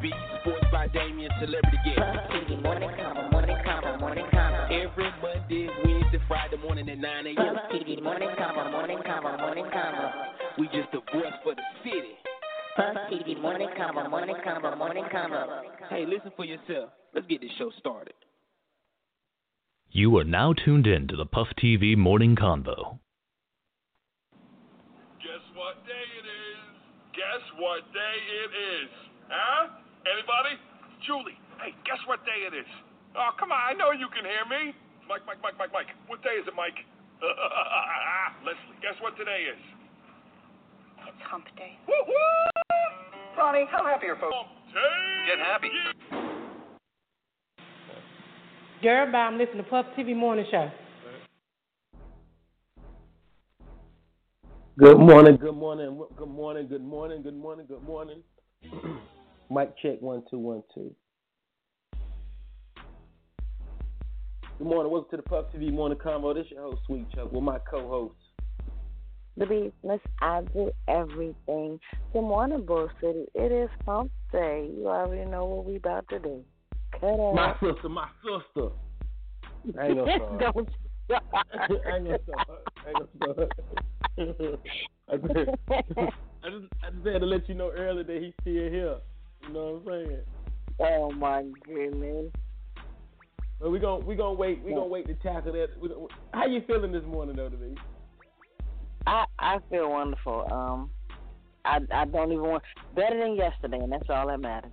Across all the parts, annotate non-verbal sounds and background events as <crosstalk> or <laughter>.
Chuck, the beat, sports by Damien, celebrity guest. Every Monday, Wednesday, Friday morning at 9 a.m. TV morning Convo, morning Convo, morning Convo. We just the voice for the city. Puff TV Morning Convo. Morning Convo. Morning Convo. Hey, listen for yourself. Let's get this show started. You are now tuned in to the Puff TV Morning Convo. Guess what day it is? Guess what day it is? Huh? Anybody? Julie, hey, guess what day it is? Oh, come on, I know you can hear me. Mike, Mike, Mike, Mike, Mike. What day is it, Mike? <laughs> Leslie, guess what today is? It's hump day. Woo-hoo! Ronnie, how happy are folks? Get happy. Girl, bye. I'm listening to Puff TV Morning Show. Good morning, good morning, good morning, good morning, good morning, good morning. <clears throat> Mic check one two one two. Good morning, welcome to the Puff TV Morning Convo. This is your host, Sweet Chuck, with my co-host. The business, I do everything. Good morning, Bull City. It is hump day. You already know what we about to do. Cut out. My sister, my sister. I ain't gonna <laughs> start. Don't <laughs> I ain't gonna start. I ain't gonna start. I <laughs> just, I just, I just had to let you know earlier that he's still here. You know what I'm saying? Oh my goodness. But we gonna we gonna wait we gonna wait to tackle that. How you feeling this morning though, today? I I feel wonderful. Um, I I don't even want better than yesterday, and that's all that matters.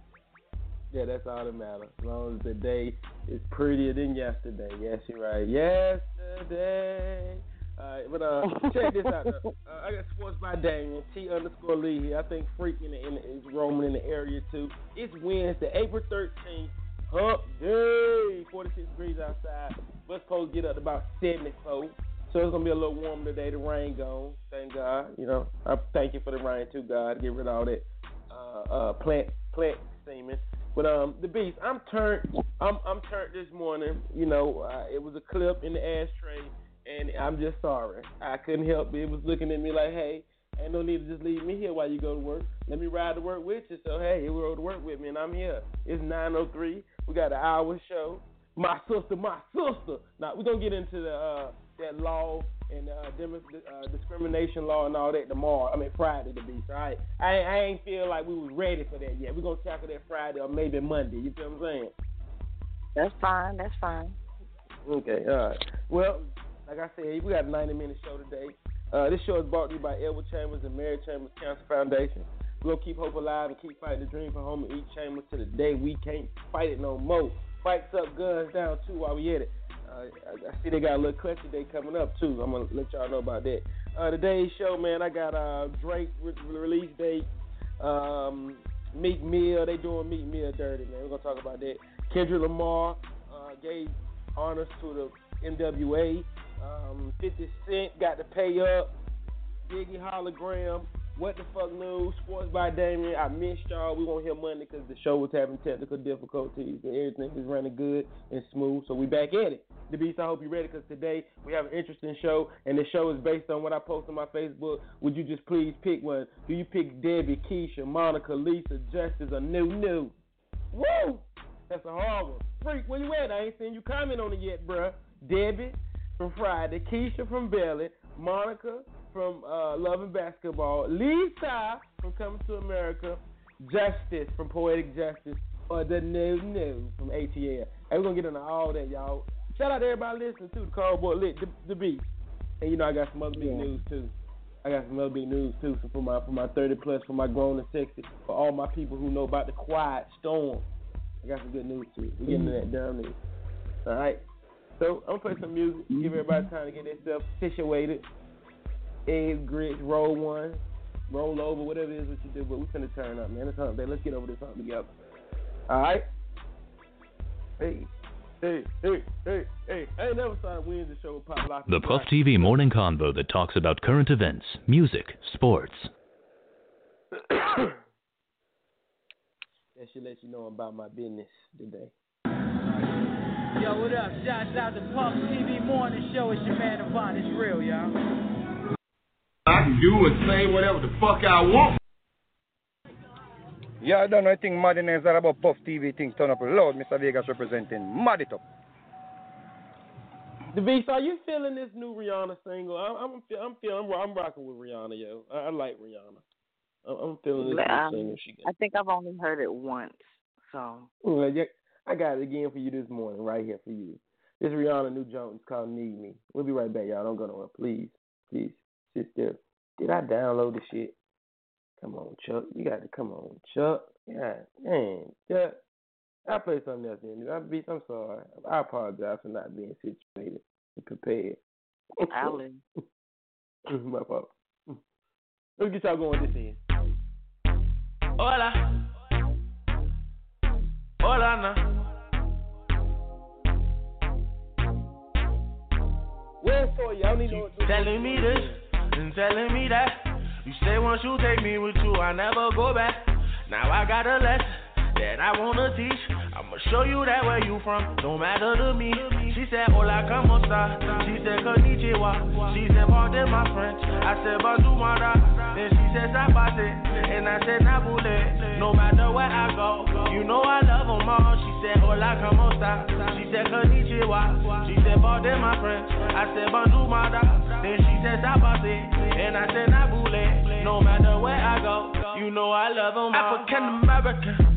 Yeah, that's all that matters. As long as the day is prettier than yesterday. Yes, you're right. Yesterday. But uh, <laughs> check this out. though. Uh, I got sports by Damien T underscore Lee here. I think Freak in the, in the, is roaming in the area too. It's Wednesday, April 13th. Hump day. 46 degrees outside. We're supposed to get up to about 74. So it's gonna be a little warmer today. The rain gone. Thank God. You know, I thank you for the rain too, God. Get rid of all that uh, uh, plant plant semen. But um, the beast, I'm turned. I'm I'm turned this morning. You know, uh, it was a clip in the ashtray, and I'm just sorry. I couldn't help it. It was looking at me like, hey, ain't no need to just leave me here while you go to work. Let me ride to work with you. So hey, you rode to work with me, and I'm here. It's 9:03. We got an hour show. My sister, my sister. Now we're gonna get into the uh, that law and uh, dem- uh, discrimination law and all that tomorrow. I mean Friday to be. So I, I I ain't feel like we was ready for that yet. We're gonna tackle that Friday or maybe Monday. You feel what I'm saying? That's fine. That's fine. Okay, all right. Well, like I said, we got a 90 minute show today. Uh, this show is brought to you by Edward Chambers and Mary Chambers Cancer Foundation. We're going to keep hope alive and keep fighting the dream for home and eat Chambers to the day we can't fight it no more. Fights up, guns down, too, while we at it. Uh, I, see they got a little country day coming up, too. I'm going to let y'all know about that. Uh, today's show, man, I got uh, Drake re- release date. Um, Meek Mill, they doing Meek Mill dirty, man. We're to talk about that. Kendrick Lamar uh, gave honors to the NWA. Um, 50 Cent got to pay up. Biggie hologram. What the fuck news? Sports by Damien. I missed y'all. We won't hear Monday because the show was having technical difficulties and everything is running good and smooth. So we back at it. The Beast, I hope you're ready because today we have an interesting show and the show is based on what I post on my Facebook. Would you just please pick one? Do you pick Debbie, Keisha, Monica, Lisa, Justice, or New New? Woo! That's a hard one. Freak, where you at? I ain't seen you comment on it yet, bruh. Debbie from Friday, Keisha from Belly, Monica from uh, Love and Basketball, Lisa from Coming to America, Justice from Poetic Justice, or the New New from ATL. And we're gonna get into all that, y'all. Shout out to everybody listening to the Cardboard Lit, the, the beat. And you know I got some other big news too. I got some other big news too. So for my for my 30 plus, for my grown and sexy, for all my people who know about the quiet storm, I got some good news too. We're getting to that down there. All right. So I'm gonna play some music, give mm-hmm. everybody time to get themselves situated. Eggs, grits, roll one, roll over, whatever it is what you do. But we finna turn up, man. It's hump day. Let's get over this hump together. All right. Hey, hey, hey, hey, hey. I ain't never saw a Wednesday show with Pop Lock. The Puff TV morning convo that talks about current events, music, sports. <coughs> that should let you know about my business today. Yo, what up? Shouts out to Puff TV Morning Show. It's your man Avant. It's real, y'all. I can do and say whatever the fuck I want. Yeah, I don't know. I think Madden is all about Puff TV things turn up loud. Mr. Vegas representing Mad It Up. The Beast, are you feeling this new Rihanna single? I'm, I'm, I'm feeling, I'm, I'm rocking with Rihanna, yo. I, I like Rihanna. I'm, I'm feeling this Um, new single she got. I think I've only heard it once. So Well, yeah, I got it again for you this morning, right here for you. This Rihanna new joint is called Need Me. We'll be right back, y'all. Don't go nowhere, please, please. Sit there. Did I download the shit? Come on, Chuck. You got to come on, Chuck. Yeah, man, Chuck. I'll play something else in. I beat. I'm sorry. I apologize for not being situated and prepared. Alan. <laughs> My fault. Let's get y'all going this end. Hola. Hola, no. Where's you? I don't need no. Telling me this and telling me that. You say once you take me with you, I never go back. Now I got a lesson that I wanna teach. I'ma show you that where you from, don't matter to me. She said, Hola, como esta? She said, Konnichiwa. She said, Pardon my French. I said, Bonjour. Then she said, Zapate. And I said, Nabule. No matter where I go, you know I love them all. She said, Hola, como esta? She said, Konnichiwa. She said, Pardon my French. I said, Bonjour. Then she said, Zapate. And I said, Nabule. No matter where I go, you know I love them all. African American,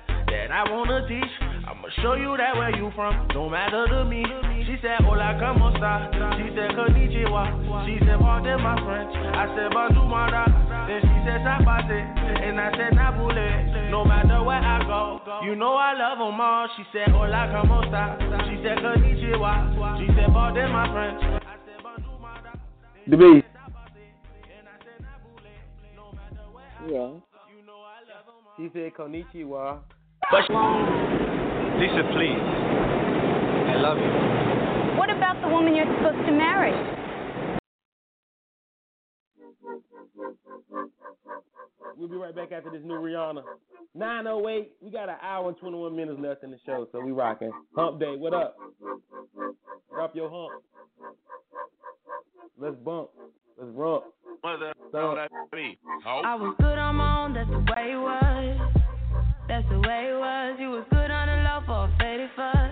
that I wanna teach. I'ma show you that where you from, don't matter to me. She said, Hola, como esta? She said, Konnichiwa. She said, Pardon my French. I said, Bonjour, mara. Then she said, Zapate. And I said, Nabule. No matter where I go, you know I love them all. She said, Hola, como esta? She said, Konnichiwa. She said, Pardon my French. I said, Bonjour, mother. The Beast. yeah. She said, Konnichiwa. Lisa, please. I love you. What about the woman you're supposed to marry? We'll be right back after this new Rihanna. 908. We got an hour and 21 minutes left in the show, so we rocking. Hump day. What up? Drop your hump. Let's bump. Let's rump. Mother, So- I was good on my own, that's the way it was. That's the way it was. You was good on the low for a faded fuss.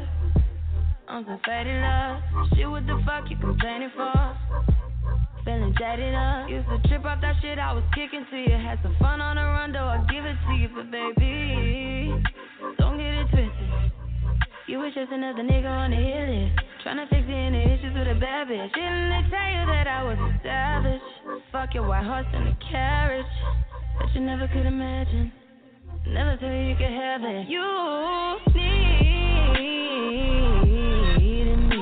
I'm some faded love. Shit, what the fuck you complaining for? Feeling jaded up. Used to trip off that shit I was kicking to you. Had some fun on the run, though I give it to you, but baby, don't get it twisted. You was just another nigga on the hit list. Tryna fix any issues with a bad bitch. Didn't they tell you that I was a savage? Fuck your white horse and a carriage. That you never could imagine. Never tell you you could have it. You needed me.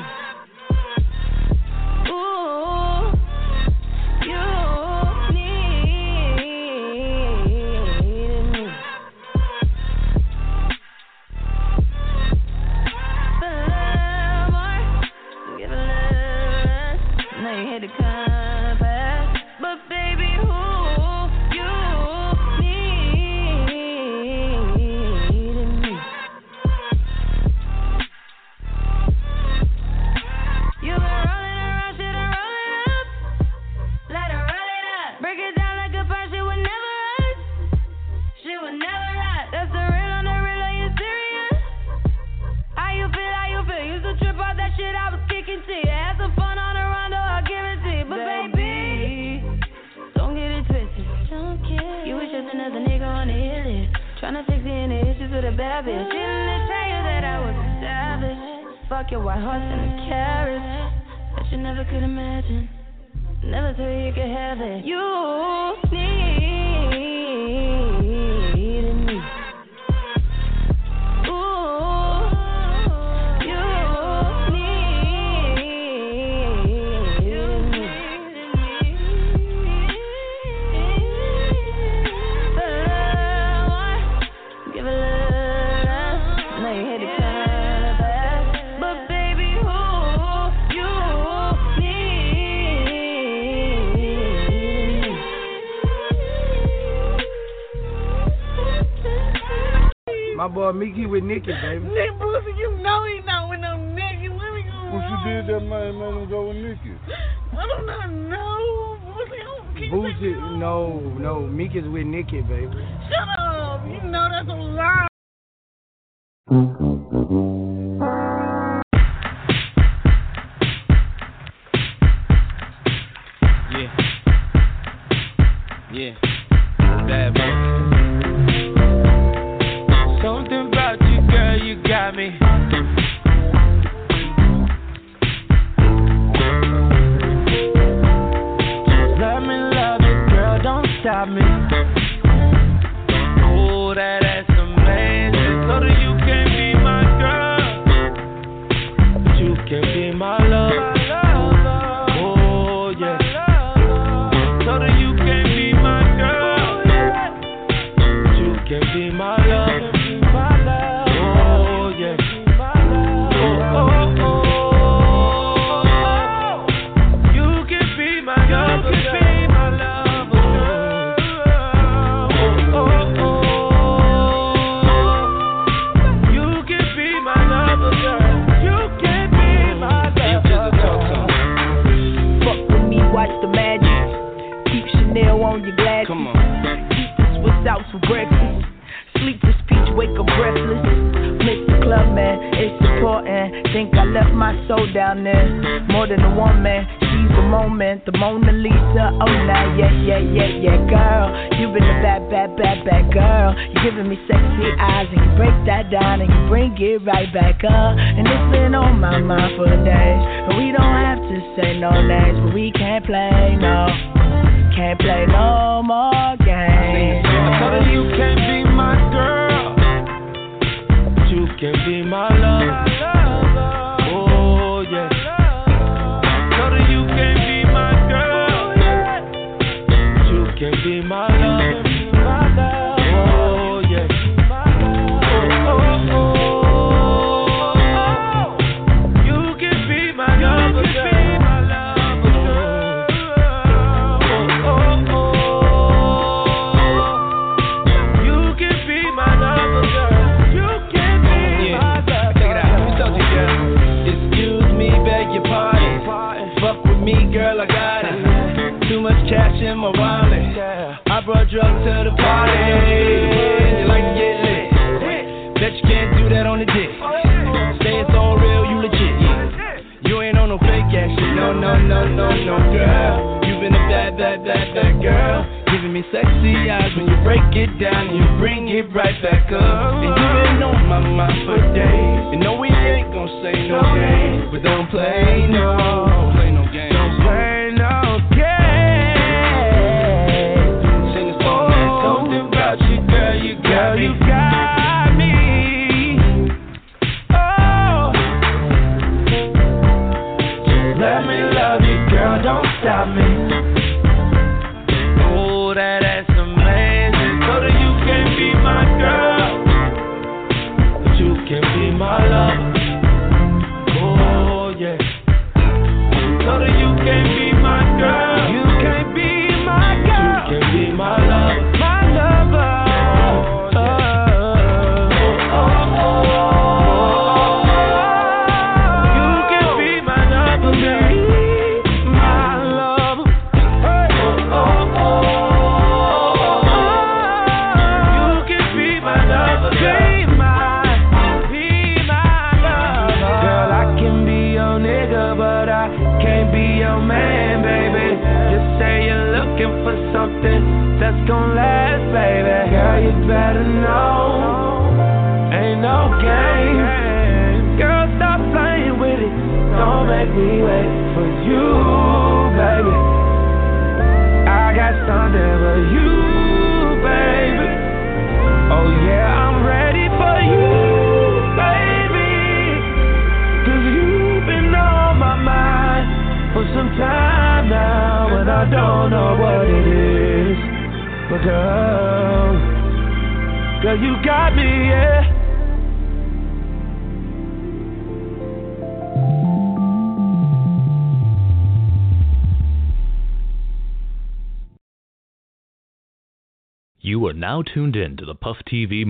Ooh, you needed me. For love, boy, give a love. Now you hit the compass, Miki with Nikki, baby. Nick Boosie, you know he not with no Nikki. What are you What you did that man made him go with Nikki? I do not know. Boosie, Boosie, no, no, Meek is with Nikki, baby. Shut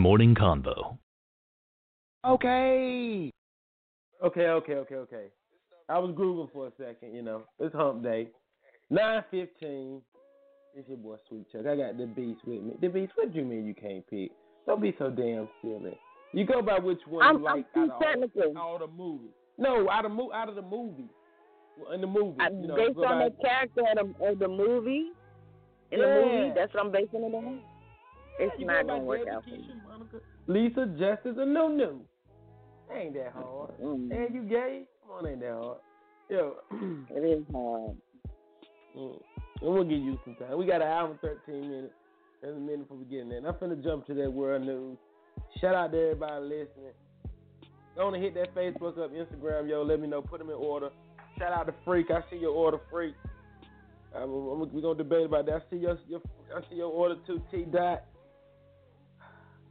Morning Convo. Okay. Okay, okay, okay, okay. I was grooving for a second, you know. It's hump day. 9.15. It's your boy Sweet Chuck. I got the beast with me. The beast, what do you mean you can't pick? Don't be so damn silly. You go by which one I'm, you like I'm out, technical. of all, all the movies. No, out of mo- out of the movie. In the movie, I, you know, based on by- the character of the, of the movie, in the movie, that's what I'm basing it on. It's you not gonna work out for me. Keisha, Monica, Lisa, Justice, and Nunu. Ain't that hard? Mm. And you gay? Come on, ain't that hard? Yo, <clears throat> It is hard. Mm. And we'll give you some time. We got an hour and 13 minutes. There's a minute before we get in there. And I'm finna jump to that world news. Shout out to everybody listening. Go on and hit that Facebook up, Instagram, yo. Let me know. Put them in order. Shout out to Freak. I see your order, Freak. Um, I'm- we're gonna debate about that. I see your, your I see your order too, T Dot.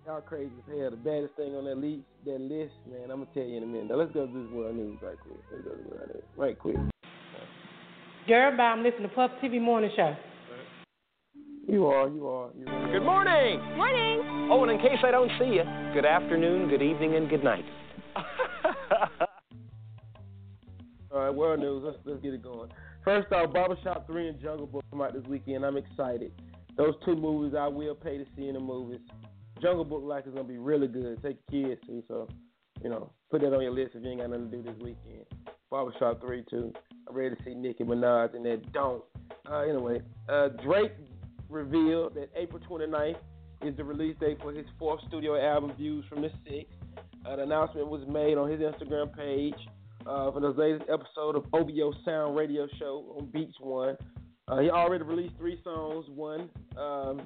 Y'all crazy as hell. The baddest thing on that list, that list, man. I'm gonna tell you in a minute. Now let's go to this world news right quick. Let's go to this world news right quick. Girl, bye. I'm listening to Puff TV Morning Show. You are, you are, you are. Good morning. Morning. Oh, and in case I don't see you, good afternoon, good evening, and good night. <laughs> All right, world news. Let's let's get it going. First off, Barbershop Three and Jungle Book come out this weekend. I'm excited. Those two movies I will pay to see in the movies. Jungle Book like is gonna be really good. Take your kids too, so you know put that on your list if you ain't got nothing to do this weekend. Barbershop Three too. I'm ready to see Nicki Minaj and that don't. Uh, anyway, uh, Drake revealed that April 29th is the release date for his fourth studio album, Views from the Six. Uh, the announcement was made on his Instagram page uh, for the latest episode of OVO Sound Radio Show on Beats One. Uh, he already released three songs. One, um,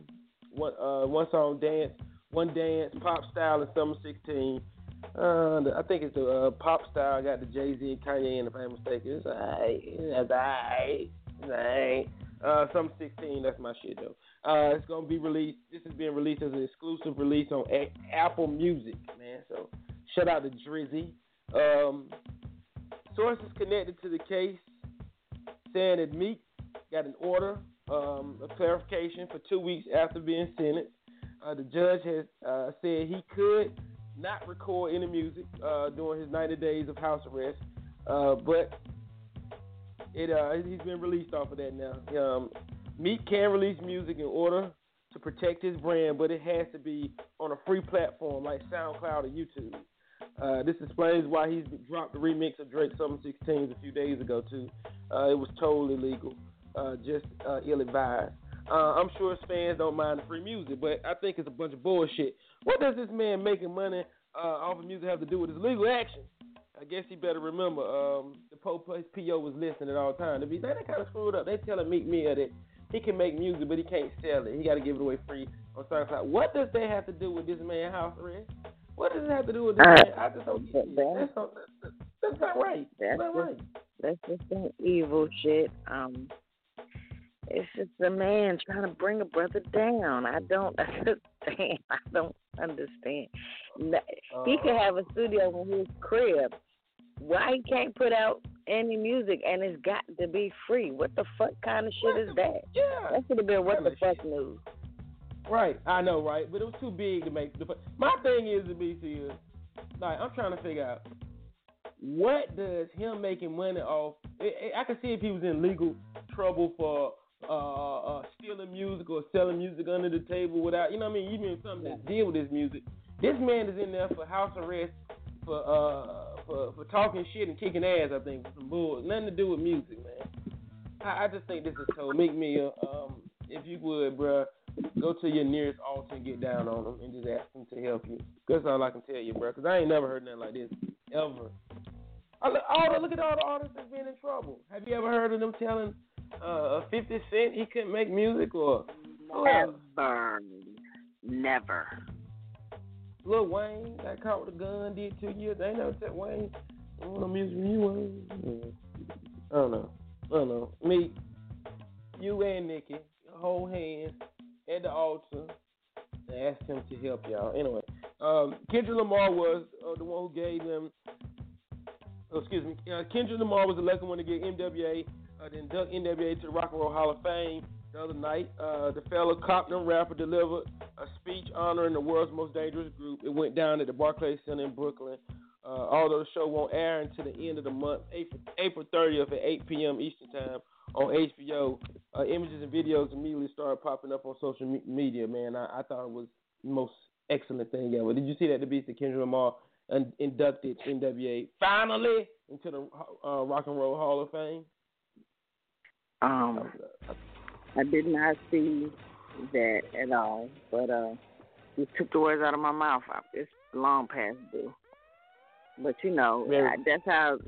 one, uh, one song, dance, one dance, pop style, and summer 16. Uh, I think it's the uh, pop style. I got the Jay Z and Kanye in, if I'm mistaken. It's alright. It's alright. Uh, summer 16. That's my shit though. Uh, it's gonna be released. This is being released as an exclusive release on A- Apple Music, man. So shout out to Drizzy. Um, sources connected to the case saying that Meek got an order um, of clarification for two weeks after being sentenced. Uh, the judge has uh, said he could not record any music uh, during his 90 days of house arrest, uh, but it uh, he's been released off of that now. Um, Meek can release music in order to protect his brand, but it has to be on a free platform like SoundCloud or YouTube. Uh, this explains why he's dropped the remix of Drake's Summer 16s a few days ago too. Uh, it was totally legal, uh, just uh, ill-advised. Uh, I'm sure his fans don't mind the free music, but I think it's a bunch of bullshit. What does this man making money uh, off of music have to do with his legal actions? I guess he better remember um, the po- his PO was listening at all times. They they kind of screwed up. They telling Meek Mill that he can make music, but he can't sell it. He got to give it away free on SoundCloud. What does that have to do with this man house arrest? What does it have to do with this Uh, man? I just don't get that- That's, not, that's, that's not right. That's That's not just, right. that's just some evil shit. Um, it's just a man trying to bring a brother down. I don't <laughs> understand. I don't understand. He could uh. have a studio in his crib. Why he can't put out any music and it's got to be free? What the fuck kind of shit is that? Yeah. That should have been what the fuck news. Right, I know, right? But it was too big to make. The, my thing is, the BC is, like, I'm trying to figure out what does him making money off. I, I I can see if he was in legal trouble for uh, uh, stealing music or selling music under the table without, you know what I mean? Even something that deal with his music. This man is in there for house arrest for uh for for talking shit and kicking ass. I think some bull, nothing to do with music, man. I, I just think this is so. Make me, uh, um, if you would, bruh, go to your nearest altar and get down on them and just ask them to help you. That's all I can tell you, bro. Cause I ain't never heard nothing like this ever. All the, all the, look at all the artists that's been in trouble. Have you ever heard of them telling uh, 50 Cent he couldn't make music or? Never. Never. Lil Wayne got caught with a gun, did two years. They ain't never said Wayne. I want no music from you, Wayne. I don't know. I don't know. Me, you and Nikki, hold hands at the altar and ask him to help y'all. Anyway, um, Kendrick Lamar was uh, the one who gave them. Oh, excuse me. Uh, Kendrick Lamar was the lucky one to get NWA, uh, to induct NWA to the Rock and Roll Hall of Fame the other night. Uh, the fellow Compton rapper delivered a speech honoring the world's most dangerous group. It went down at the Barclays Center in Brooklyn. Uh, although the show won't air until the end of the month, April, April 30th at 8 p.m. Eastern Time on HBO. Uh, images and videos immediately started popping up on social me- media. Man, I, I thought it was the most excellent thing ever. Did you see that the Beast of Kendrick Lamar un- inducted NWA finally into the uh, Rock and Roll Hall of Fame? Um, I did not see that at all, but uh, you took the words out of my mouth. It's long past due. But you know, Yeah. I, that's how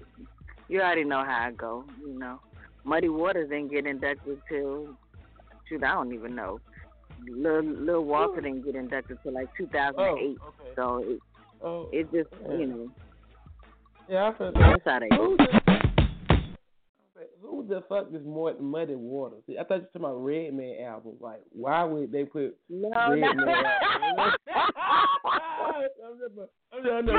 you already know how I go. You know, Muddy Waters didn't get inducted till shoot, I don't even know. Lil, Lil Walter didn't get inducted till like 2008. Oh, okay. So it, Oh, it just yeah. you know yeah, I feel that's how they. Who the, who the fuck is more Muddy Waters? I thought you were talking about Redman album. Like, why would they put No, Redman no. album? <laughs> I'm just, I'm just, I know,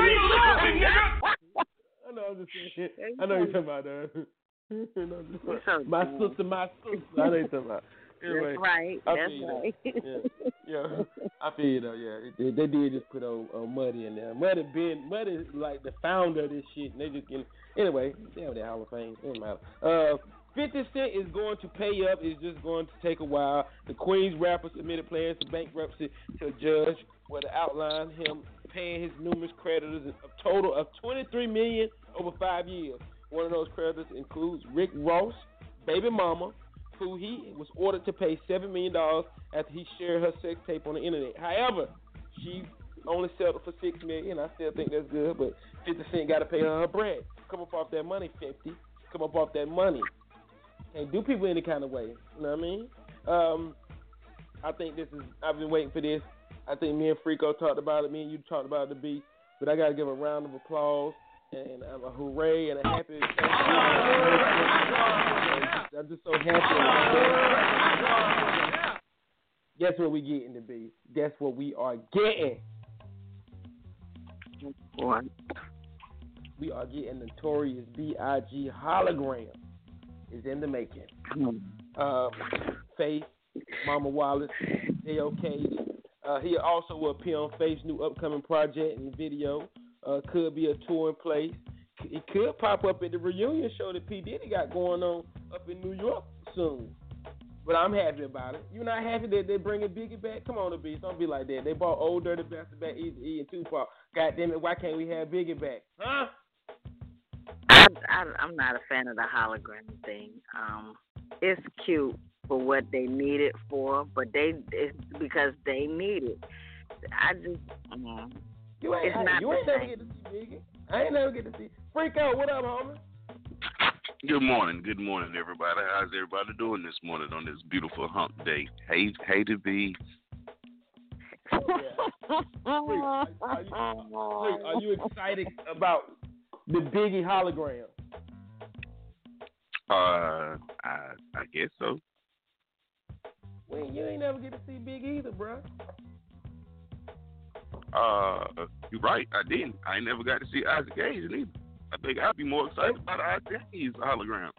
I know, I'm just saying. I know you're talking about uh, <laughs> that. You know, just- my sister, my sister. I know you're talking about. That's right. I That's right. Yeah, <laughs> yeah. I feel you though. Yeah, they, they did just put old, old Muddy in there. Muddy been Muddy is like the founder of this shit. And they just getting anyway. Damn that Hall of Fame. It matter. Uh, 50 Cent is going to pay up. It's just going to take a while. The Queens rapper submitted plans to bankruptcy to a judge where to outline him paying his numerous creditors a total of 23 million over five years. One of those creditors includes Rick Ross, baby mama, who he was ordered to pay seven million dollars after he shared her sex tape on the internet. However, she only settled for six million. I still think that's good, but Fifty Cent got to pay her her bread. Come up off that money, Fifty. Come up off that money. Can't do people any kind of way. You know what I mean? Um, I think this is. I've been waiting for this. I think me and Frico talked about it. Me and you talked about the beat. But I gotta give a round of applause and I'm a hooray and a happy. I'm just so happy. Guess what we getting to be? Guess what we are getting? What? We are getting Notorious B.I.G. hologram. Is in the making. Um, Faith, Mama Wallace, J.O.K. Uh, he also will appear on Faith's new upcoming project and video. Uh, could be a tour in place. It could pop up at the reunion show that P. Diddy got going on up in New York soon. But I'm happy about it. You're not happy that they're bringing Biggie back? Come on, the beast. Don't be like that. They brought old dirty bastard back, Easy E and Tupac. God damn it, why can't we have Biggie back? Huh? I, I I'm not a fan of the hologram thing. Um, it's cute for what they need it for, but they it's because they need it. I just mm, You ain't, it's not you ain't never same. get to see Biggie. I ain't never get to see. Freak out. What up, homie? Good morning, good morning, everybody. How's everybody doing this morning on this beautiful hump day? Hey, hey to be. Are you, are you excited about the Biggie hologram? Uh, I I guess so. Well, you ain't never get to see Big either, bro. Uh, you're right. I didn't. I ain't never got to see Isaac Hayes either. I think I'd be more excited about Isaac Hayes hologram.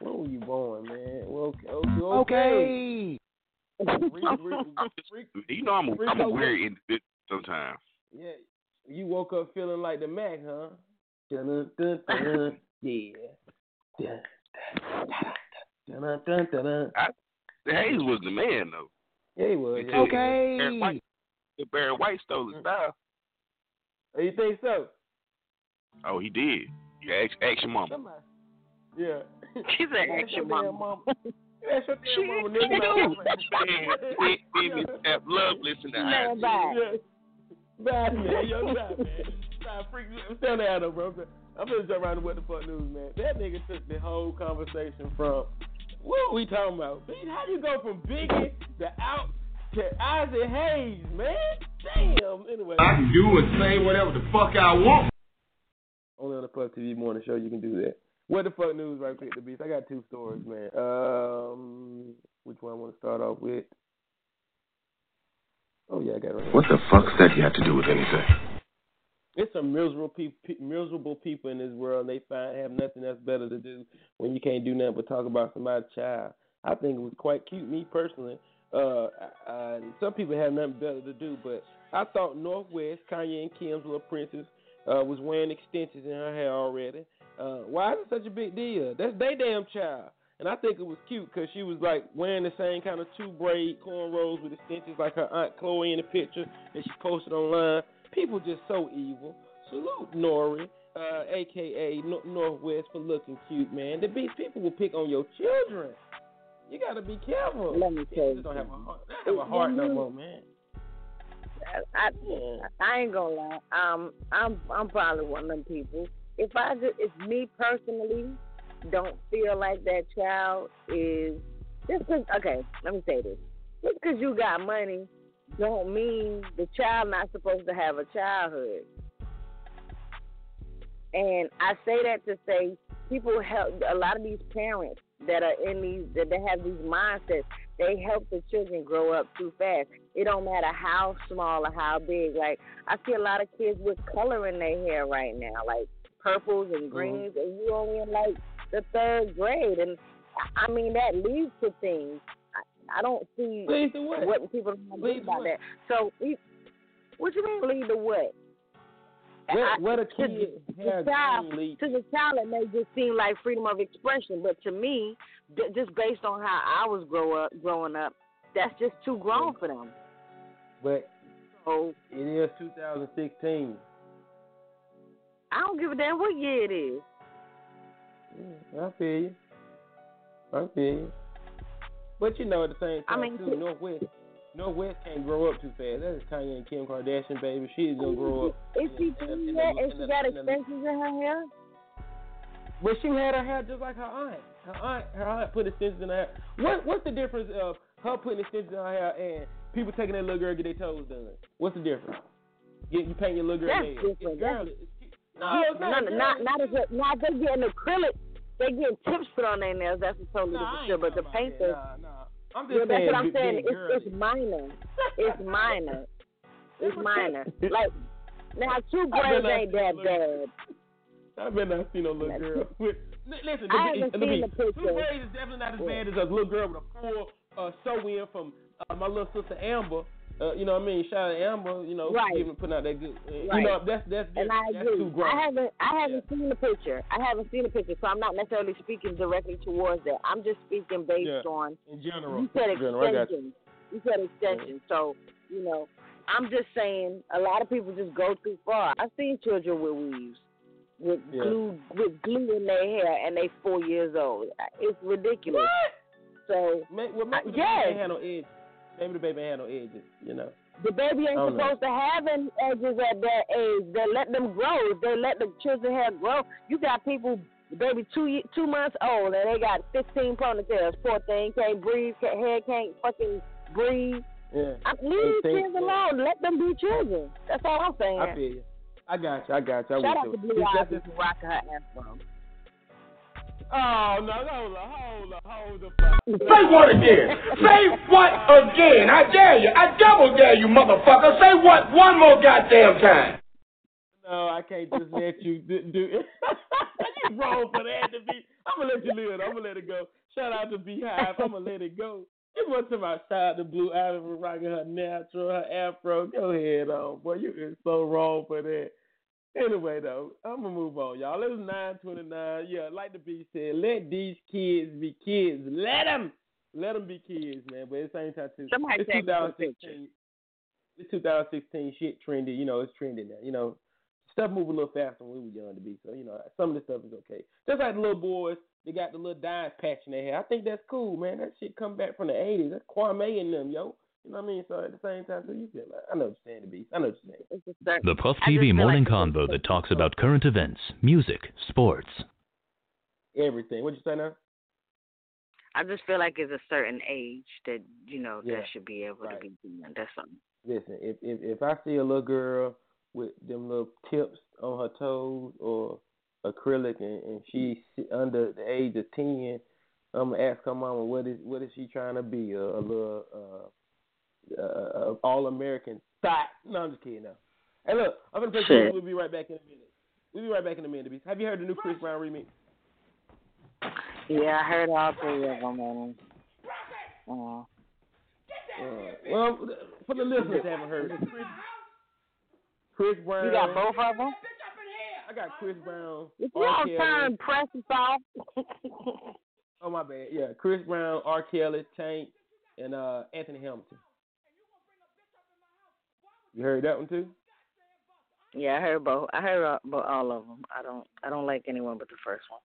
Where were you born, man? Well, okay. okay. <laughs> You know, I'm a, Freak I'm a weird individual sometimes. yeah, you woke up feeling like the Mac, huh? Dun, dun, dun, dun. <laughs> yeah. Dun, dun, dun, dun, dun, dun. I, Hayes was the man though. Yeah, he was. Until Yeah. Barry White, Barry White stole his mm. style. Oh, You think so? Oh, he did. Yeah, ask, ask your mama. Somebody. Yeah. <laughs> She's an action your damn mama. mama. That's your damn mama, nigga. Man, baby, step love, listen to Man, bye. Yeah. Bye, man. Yo, bye, man. Bye, freak. I'm still there, though, bro. I'm gonna jump around to what the fuck news, man. That nigga took the whole conversation from what are we talking about? Man, how you go from Biggie to out to Isaac Hayes, man? Damn. Anyway. I can do and say whatever the fuck I want. Only on the Puff TV morning show you can do that. What the fuck news right quick, the beast? I got two stories, man. Um, which one I want to start off with? Oh yeah, I got it right. What the fuck's that you have to do with anything? It's some miserable people, miserable people in this world. They find have nothing else better to do when you can't do nothing but talk about somebody's child. I think it was quite cute, me personally. Uh, uh, some people have nothing better to do, but I thought Northwest, Kanye and Kim's little princess, uh, was wearing extensions in her hair already. Uh, why is it such a big deal? That's their damn child. And I think it was cute because she was like wearing the same kind of two braid cornrows with extensions like her aunt Khloé in the picture that she posted online. People just so evil. Salute Nori, uh, aka no- Northwest, for looking cute, man. The people will pick on your children. You gotta be careful. Let me tell you. They don't have a heart. Have a heart no more, man. I, I ain't gonna lie. Um, I'm I'm probably one of them people. If I just, if me personally don't feel like that child is just cause, okay. Let me say this: just because you got money, don't mean the child not supposed to have a childhood. And I say that to say people help a lot of these parents that are in these that they have these mindsets. They help the children grow up too fast. It don't matter how small or how big. Like I see a lot of kids with color in their hair right now, like purples and greens, mm-hmm. and you only in like the third grade. And I mean that leads to things. I, don't see what? what people don't think about that. So, what you mean lead to what? What, what a kid to, the child, to the child, it may just seem like freedom of expression, but to me, d- just based on how I was grow up, growing up, that's just too grown for them. But so it is 2016. I don't give a damn what year it is. Yeah, I feel you. I feel you. But you know, at the same time, I mean, too, Northwest, Northwest can't grow up too fast. That is Kanye and Kim Kardashian, baby. She's gonna grow up. Is she doing that? And she got extensions in her hair? But she had her hair just like her aunt. Her aunt, her aunt put extensions in her hair. What, what's the difference of her putting extensions in her hair and people taking that little girl get their toes done? What's the difference? Get you paint your little girl That's nails. different. It's girl. That's, it's, no, not, not, not, not, as a, not they getting acrylic. They getting tips put on their nails. That's a totally I different shit. But the talking paint about Nah, nah. I'm Yeah, just that's what I'm saying. It's, it's minor. It's minor. <laughs> It's minor. Like now, two braids ain't that a bad. <laughs> I bet not seen no little girl. With, <laughs> listen, I haven't the, seen the, picture. Blue Rays is definitely not as bad as a little girl with a full uh, sew in from uh, my little sister Amber. Uh, you know what I mean? Shout out to Amber. You know, Right. giving putting out that good. Uh, Right. You know, that's that's And I that's agree. too grown. I haven't I haven't seen the picture. I haven't seen the picture, so I'm not necessarily speaking directly towards that. I'm just speaking based Yeah. on in general. you said in general, you. extensions. You said extensions. So, you know, I'm just saying a lot of people just go too far. I've seen children with weaves. With Yeah. glue with glue in their hair and they four years old. It's ridiculous. What? So May, well, maybe the yes. baby ain't had no edges. Maybe the baby had no edges. You know. The baby ain't don't know. supposed to have any edges at that age. They let them grow. If they let the children hair grow, you got people, baby, two two months old, and they got 15 ponytails. Poor thing, can't breathe, can't, hair can't fucking breathe. Yeah. I, leave kids alone. Let them be children. That's all I'm saying. I feel you. I got you. I got you. I Shout out to Blue just- for rocking her afro. Oh no! Hold on! Hold on! Hold the fuck. Say what again? Say what again? I dare you. I double dare you, motherfucker. Say what one more goddamn time. No, I can't just let you do. do <laughs> you wrong for that to be. I'm gonna let you live. I'm gonna let it go. Shout out to Beehive. I'm gonna let it go. It was to my out to Blue Ivy rocking her natural, her afro. Go ahead, on boy. You is so wrong for that. Anyway, though, I'm gonna move on, y'all. It's 9:29. Yeah, like the B said, let these kids be kids. Let them, let them be kids, man. But at the same time, too, Somebody it's take me some 2016. It's 2016 shit trendy. You know, it's trending now. You know, stuff move a little faster when we were young to be. So you know, some of this stuff is okay. Just like the little boys they got the little dye patch in their hair. I think that's cool, man. That shit come back from the '80s. That's Kwame and them, yo. You know what I mean? So at the same time, so you feel like I know what you're saying, the beast. I know what you're saying. The Puff TV morning convo that talks about current events, music, sports. Everything. What you say now? I just feel like it's a certain age that you know Yeah. that should be able Right. to be doing. That's something. Listen, if if if I see a little girl with them little tips on her toes or acrylic and, and she's under the age of ten, I'm gonna ask her mama what is what is she trying to be a, a little uh, uh, uh, all American thought. No, I'm just kidding now. Hey, look, I'm gonna play. Shit. We'll be right back in a minute. We'll be right back in a minute. Have you heard the new Chris Brown remix? Yeah, I heard all three of them. And, uh, Uh, well, for the listeners that haven't heard, Chris Brown. you got both of them. I got Chris Brown. If you R. don't turn press us off. Oh my bad. Yeah, Chris Brown, R. Kelly, Tank, and uh, Anthony Hamilton. You heard that one too? yeah, I heard both. I heard uh, all, bo- all of them. I don't. I don't like anyone but the first one.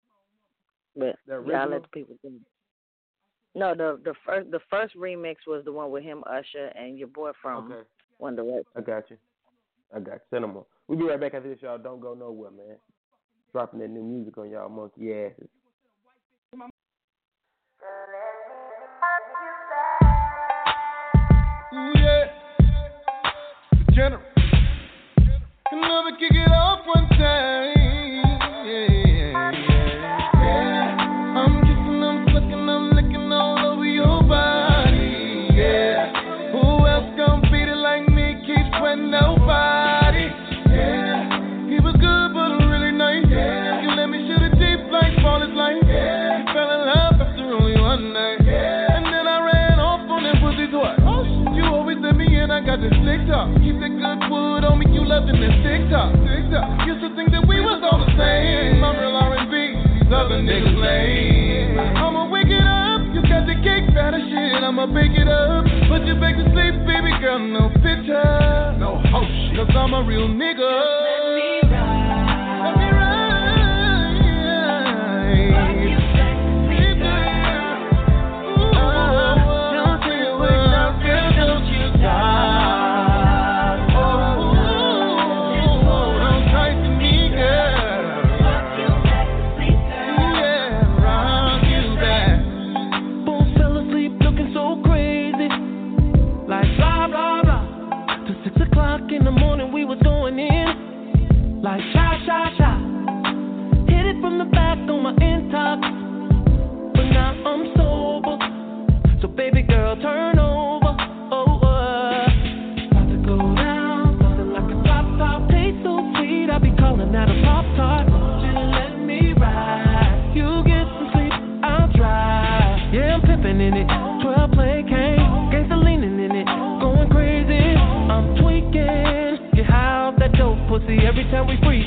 But yeah, I let the people it. No, the the first the first remix was the one with him, Usher, and your boy from Okay. One Direction. I got you. I got you. On. We'll be right back after this, y'all. Don't go nowhere, man. Dropping that new music on y'all monkey asses. General. Can never kick it off one time. You loving this TikTok. TikTok. Used to think that we was all the same. I'm real R&B, these other niggas lame. I'ma wake it up, you got the cake batter shit, I'ma bake it up. Put you back to sleep, baby girl, no picture. No shit. Cause I'm a real nigga. Time we freaking.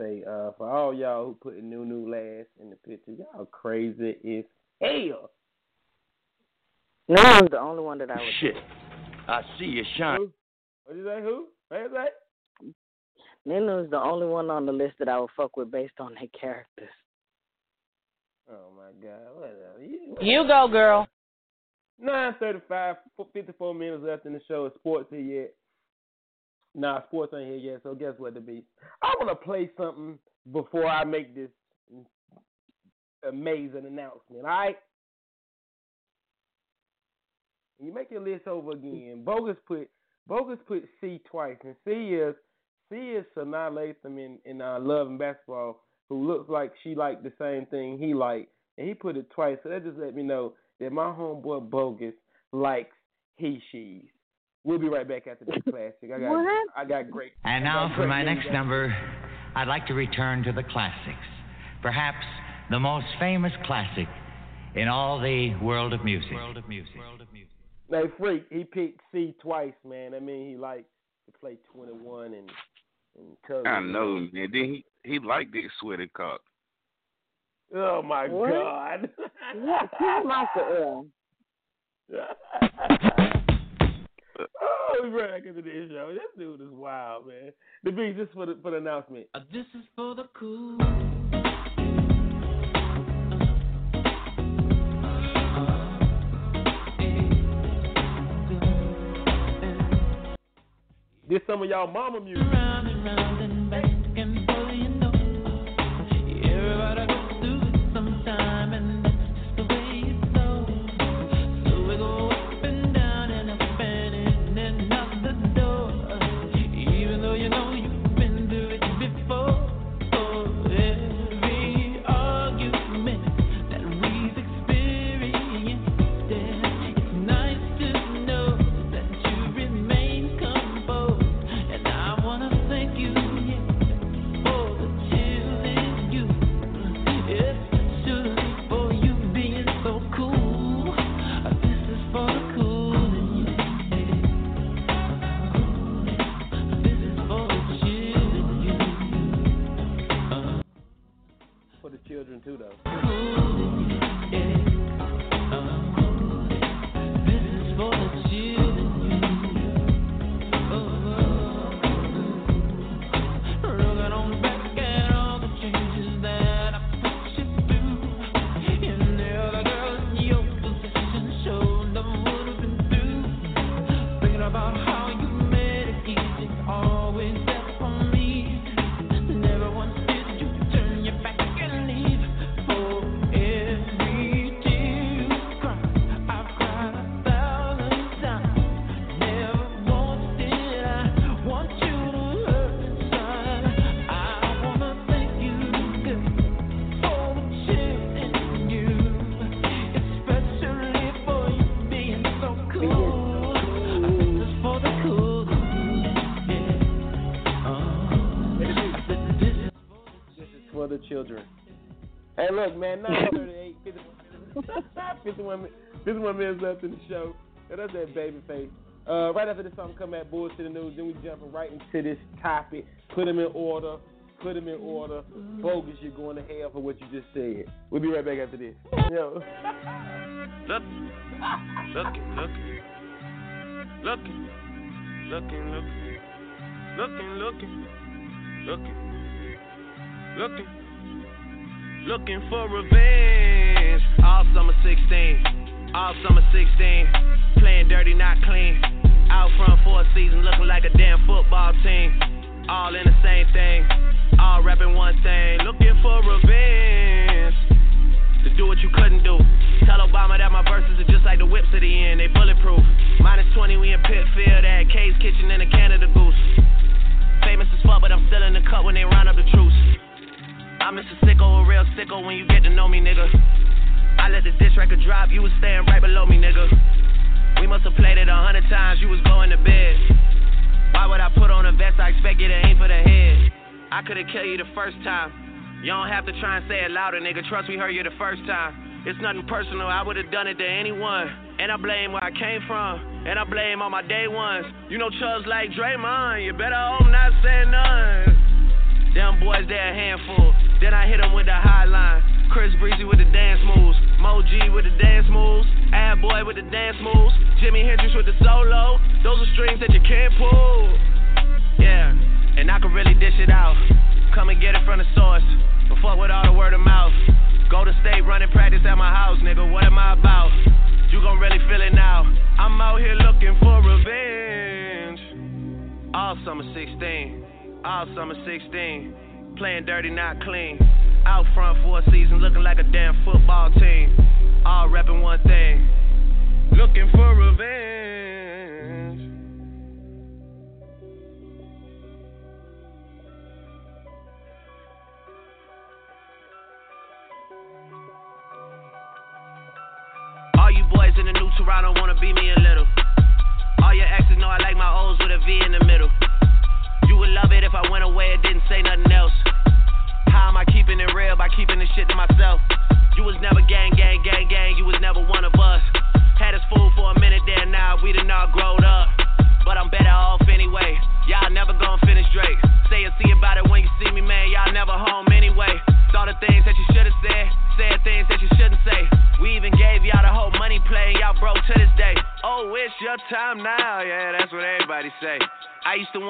Say, uh, for all y'all who put Nunu last in the picture, y'all crazy as hell. Nunu's the only one that I would. Shit. I see you shine. What did you say? Who? What did you say? Nunu's the only one on the list that I would fuck with based on their characters. Oh my God! Whatever. You, You go, girl. Nine thirty-five, fifty-four minutes left in the show. Is sports here yet? Nah, sports ain't here yet. So guess what, the beast? I want to play something before I make this amazing announcement. All right. You make your list over again, Bogus put Bogus put C twice, and C is C is Sanaa Lathan in in uh, Love and Basketball, who looks like she liked the same thing he liked, and he put it twice. So that just let me know that my homeboy Bogus likes he she's. We'll be right back after this <laughs> classic. I got What? I got great. And now got for my next out. number, I'd like to return to the classics. Perhaps the most famous classic in all the world of music. World of music. World of music. Now, freak, he picked C twice, man. I mean, he likes to play 21 and and Tugger. I know, man. Then he he liked that sweaty cock. Oh my What? God. What? Who's Michael L? Oh, we right back into this show. This dude is wild, man. The beat just for the for the announcement. Uh, this is for the cool. This some of y'all mama music. Everybody too, though. minutes left in the show. And that's that baby face. Uh, right after this song come at bullshit the news, then we jump right into this topic. Put them in order. Put them in order. Bogus, you're going to hell for what you just said. We'll be right back after this. Yo. look, look, look, looking, looking, looking, looking, looking, looking, looking for revenge. All summer 16 all summer 16, playing dirty, not clean. Out front for a season, looking like a damn football team. All in the same thing, all rapping one thing. Looking for revenge to do what you couldn't do. Tell Obama that my verses are just like the whips at the end, they bulletproof. Minus 20, we in Pitfield at K's Kitchen and a Canada Goose. Famous as fuck, but I'm still in the cut when they round up the troops. I'm Mr. Sicko, a real sicko when you get to know me, nigga. I let the diss record drop, you was staying right below me, nigga. We must have played it a hundred times, you was going to bed. Why would I put on a vest? I expect you to aim for the head. I could've killed you the first time. You don't have to try and say it louder, nigga. Trust we heard you the first time. It's nothing personal, I would've done it to anyone. And I blame where I came from. And I blame all my day ones. You know Chubbs like Draymond, you better hope not say none. Them boys, they a handful. Then I hit them with the high line. Chris Breezy with the dance moves. Mo G with the dance moves. Ad Boy with the dance moves. Jimi Hendrix with the solo. Those are strings that you can't pull. Yeah, and I can really dish it out. Come and get it from the source. But fuck with all the word of mouth. Go to state running practice at my house, nigga. What am I about? You gon' really feel it now. I'm out here looking for revenge. All summer 16. All summer 16. Playing dirty, not clean. Out front for a season, looking like a damn football team. All repping one thing. Looking for revenge. All you boys in the new Toronto wanna be me a little. All your exes know I like my O's with a V in the middle. You would love it if I went away and didn't say nothing else. How am I keeping it real by keeping this shit to myself? You was never gang, gang, gang, gang. You was never one of us. Had us fooled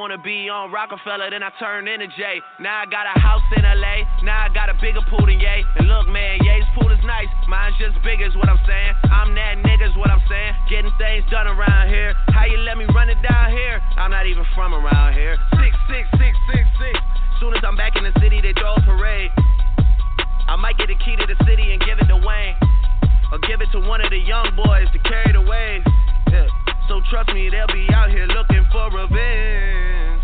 wanna be on Rockefeller, then I turned into Jay. Now I got a house in LA, now I got a bigger pool than Ye. And look, man, Ye's pool is nice, mine's just big, is what I'm saying. I'm that nigga's what I'm saying. Getting things done around here. How you let me run it down here? I'm not even from around here. Six, six, six, six, six. Soon as I'm back in the city, they throw a parade. I might get the key to the city and give it to Wayne. Or give it to one of the young boys to carry the wave. Yeah. So trust me, they'll be out here looking for revenge.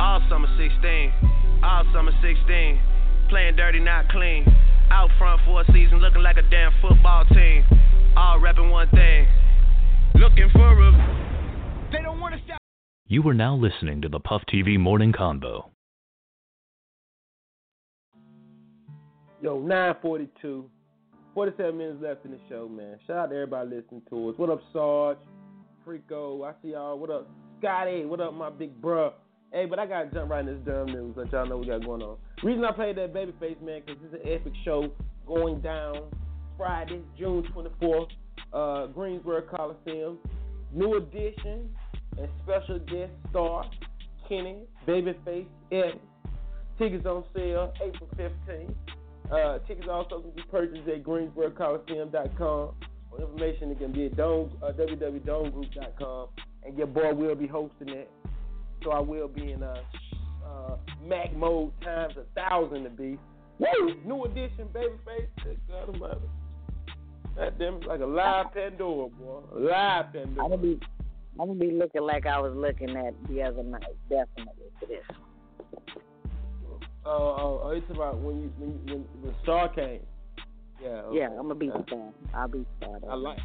All summer 16, all summer 16. Playing dirty, not clean. Out front for a season, looking like a damn football team. All repping one thing. Looking for revenge. They don't want to stop. You are now listening to the Puff TV Morning Convo. Yo, 942. 47 minutes left in the show, man. Shout out to everybody listening to us. What up, Sarge? Frico, I see y'all. What up, Scotty? What up, my big bruh? Hey, but I gotta jump right in this dumb news. Let y'all know what we got going on. Reason I played that Babyface, man, because it's an epic show going down Friday, June 24th, uh, Greensboro Coliseum. New edition and special guest star Kenny Babyface Edmonds. Tickets on sale April 15th. Uh, tickets also can be purchased at GreensboroColiseum.com. For information, it can be at dome, uh, www.domegroup.com. And your boy will be hosting it. So I will be in uh, uh, Mac mode times a thousand to be. Woo! New edition, Babyface. God almighty. That them like a live Pandora, boy. A live Pandora. I'm gonna be, I'm gonna be looking like I was looking at the other night. Definitely for this. Oh, oh, oh, it's about when you when, when the star came. Yeah. Okay. Yeah, I'm gonna be star. I'll be star. I like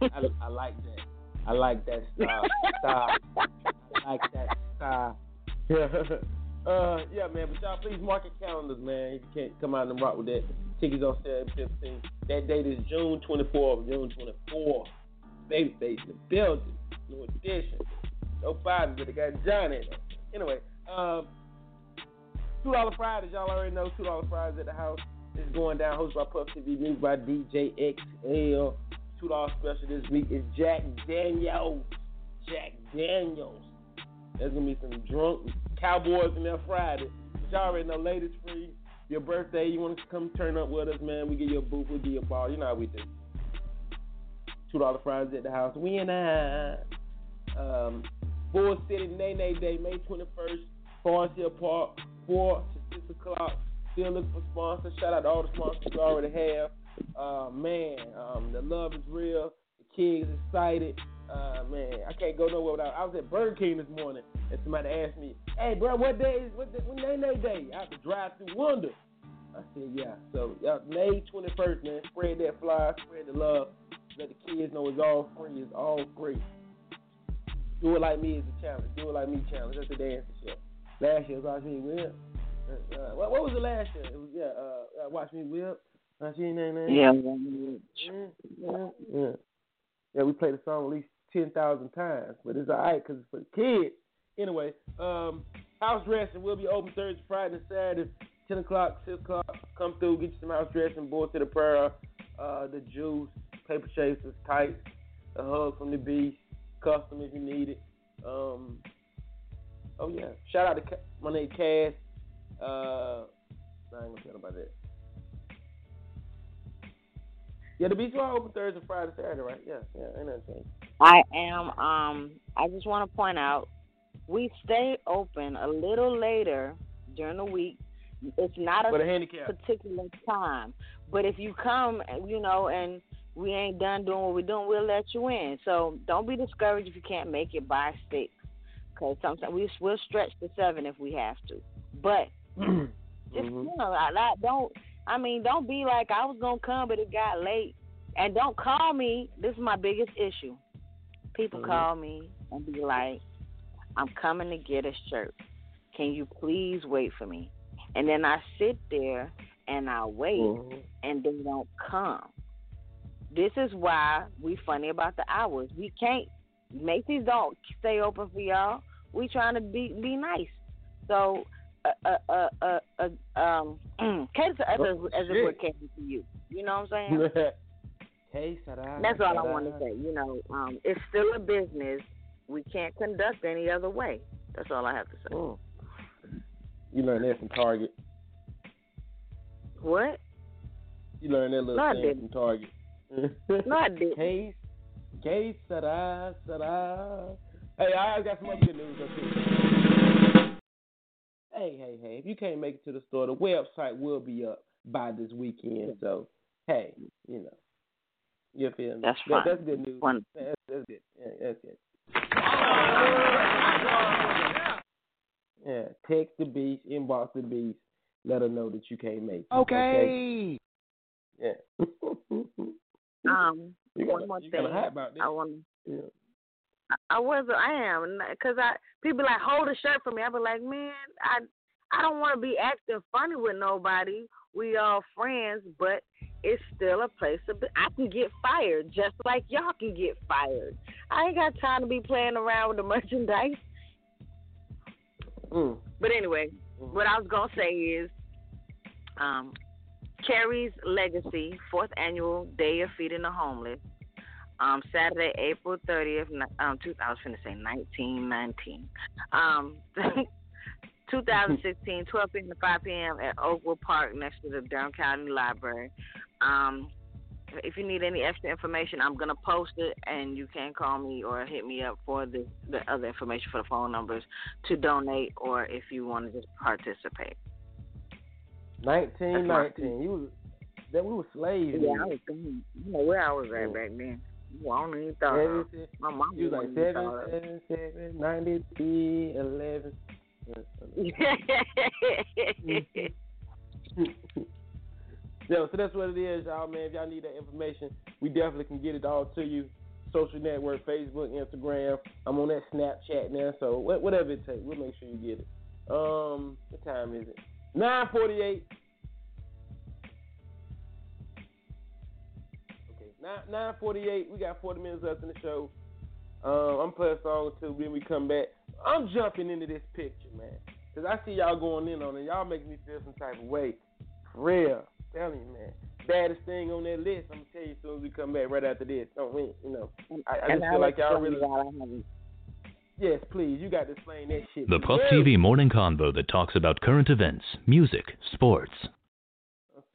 I, I like that. I like that style. style. I like that style. <laughs> Yeah. uh, yeah, man. But y'all, please mark your calendars, man. If you can't come out and rock with that, tickets on sale at 15. That date is June 24th. June 24th. Babyface in the building. New edition. No Bobby, but they got Johnny. Anyway, um. Two Dollar Fridays, y'all already know. Two Dollar Fridays at the house is going down. Hosted by Puff TV, music by DJ XL. Two Dollar special this week is Jack Daniels. Jack Daniels. There's gonna be some drunk cowboys in there Friday. But y'all already know, ladies free. Your birthday, you want to come turn up with us, man? We get you a booth, we give you ball. You know how we do. Two Dollar fries at the house. We in a um, Bull City Nene Day, May 21st, Forest Hill Park four to six o'clock. Still looking for sponsors. Shout out to all the sponsors we already have. Uh, man, um, the love is real. The kids excited. Uh, man, I can't go nowhere without. I was at Burger King this morning, and somebody asked me, "Hey, bro, what day is what? The, when Nene Day?" I have to drive through Wonder. I said, "Yeah." So, May twenty first, man. Spread that fly, spread the love. Let the kids know it's all free. It's all free. Do it like me is a challenge. Do it like me challenge. That's the dancing show. Last year, Watch Me Whip. Uh, uh, what, what was the last year? It was yeah, uh, uh, Watch Me Whip. Watch Me Name Yeah. yeah, yeah, yeah. Yeah, we played the song at least ten thousand times, but it's all right because it's for the kids. Anyway, um, house dressing will be open Thursday, Friday, and Saturday, 10 o'clock, 6 o'clock. Come through, get you some house dressing, board to the prayer, uh, the juice, paper chasers, tights, a hug from the beast, custom if you need it. Um, oh yeah, shout out to my name Cass. Uh, I ain't gonna tell about that. Yeah, the beach are open Thursday, Friday, Saturday, right? Yeah, yeah, ain't nothing changed. I am. Um, I just want to point out we stay open a little later during the week. It's not a, handicap. particular time, but if you come, you know, and we ain't done doing what we're doing, we'll let you in. So don't be discouraged if you can't make it by six, because sometimes we will stretch to seven if we have to. But just you know, I, I don't. I mean, don't be like I was gonna come, but it got late. And don't call me. This is my biggest issue. People Mhm. call me and be like, "I'm coming to get a shirt. Can you please wait for me?" And then I sit there and I wait, Mhm. and they don't come. This is why we funny about the hours. We can't. Macy's don't stay open for y'all. We trying to be be nice. So, uh, uh, uh, uh, uh um, <clears throat> cater to us Oh, as, shit. we're catering to you. You know what I'm saying? <laughs> hey, That's all I want to say. You know, um, it's still a business. We can't conduct any other way. That's all I have to say. Mm. You learned that from Target. What? You learned that little No, thing from Target. No, I didn't. <laughs> Case, case, Sarah, Sarah. Hey, I got some other good news up here. Hey, hey, hey! If you can't make it to the store, the website will be up by this weekend. So, hey, you know, you feel me? That's That- fine. that's good news. Fun. That's, that's good. Yeah, that's good. Yeah, text the beast, inbox the beast, let her know that you can't make it. Okay. Yeah. <laughs> Um, You one gotta- more you thing. gotta hype about this. I want. Yeah. I, I was. I am because I people like hold a shirt for me. I be like, man, I I don't want to be acting funny with nobody. We all friends, but it's still a place to be. I can get fired just like y'all can get fired. I ain't got time to be playing around with the merchandise. Mm. But anyway, what I was gonna say is, um, Carrie's Legacy, fourth annual Day of Feeding the Homeless, um, Saturday, April thirtieth, um, two, I was finna say nineteen nineteen, um, <laughs> 2016, 12 p.m. to 5 p.m. at Oakwood Park next to the Durham County Library. Um, if you need any extra information, I'm gonna post it, and you can call me or hit me up for the the other information for the phone numbers to donate, or if you want to just participate. Nineteen, nineteen. You was that we were slaves. Yeah. I was thinking, you know where I was at back then. Well, I don't even thought. Seven, my mom was like seven, seven, seven, ninety three, eleven. <laughs> yeah, so that's what it is, y'all, man. If y'all need that information, we definitely can get it all to you. Social network, Facebook, Instagram. I'm on that Snapchat now, so whatever it takes, we'll make sure you get it. Um, what time is it? 948. Nine nine forty-eight. We got forty minutes left in the show. Um, I'm playing a song or two. Then we come back. I'm jumping into this picture, man, cause I see y'all going in on it. Y'all making me feel some type of way. For real, telling you, man. Baddest thing on that list. I'm gonna tell you as soon as we come back right after this. Don't we? You know, I, I And just feel like y'all really. why I haven't- Yes, please. You got to explain that shit. The Puff me. TV morning convo that talks about current events, music, sports.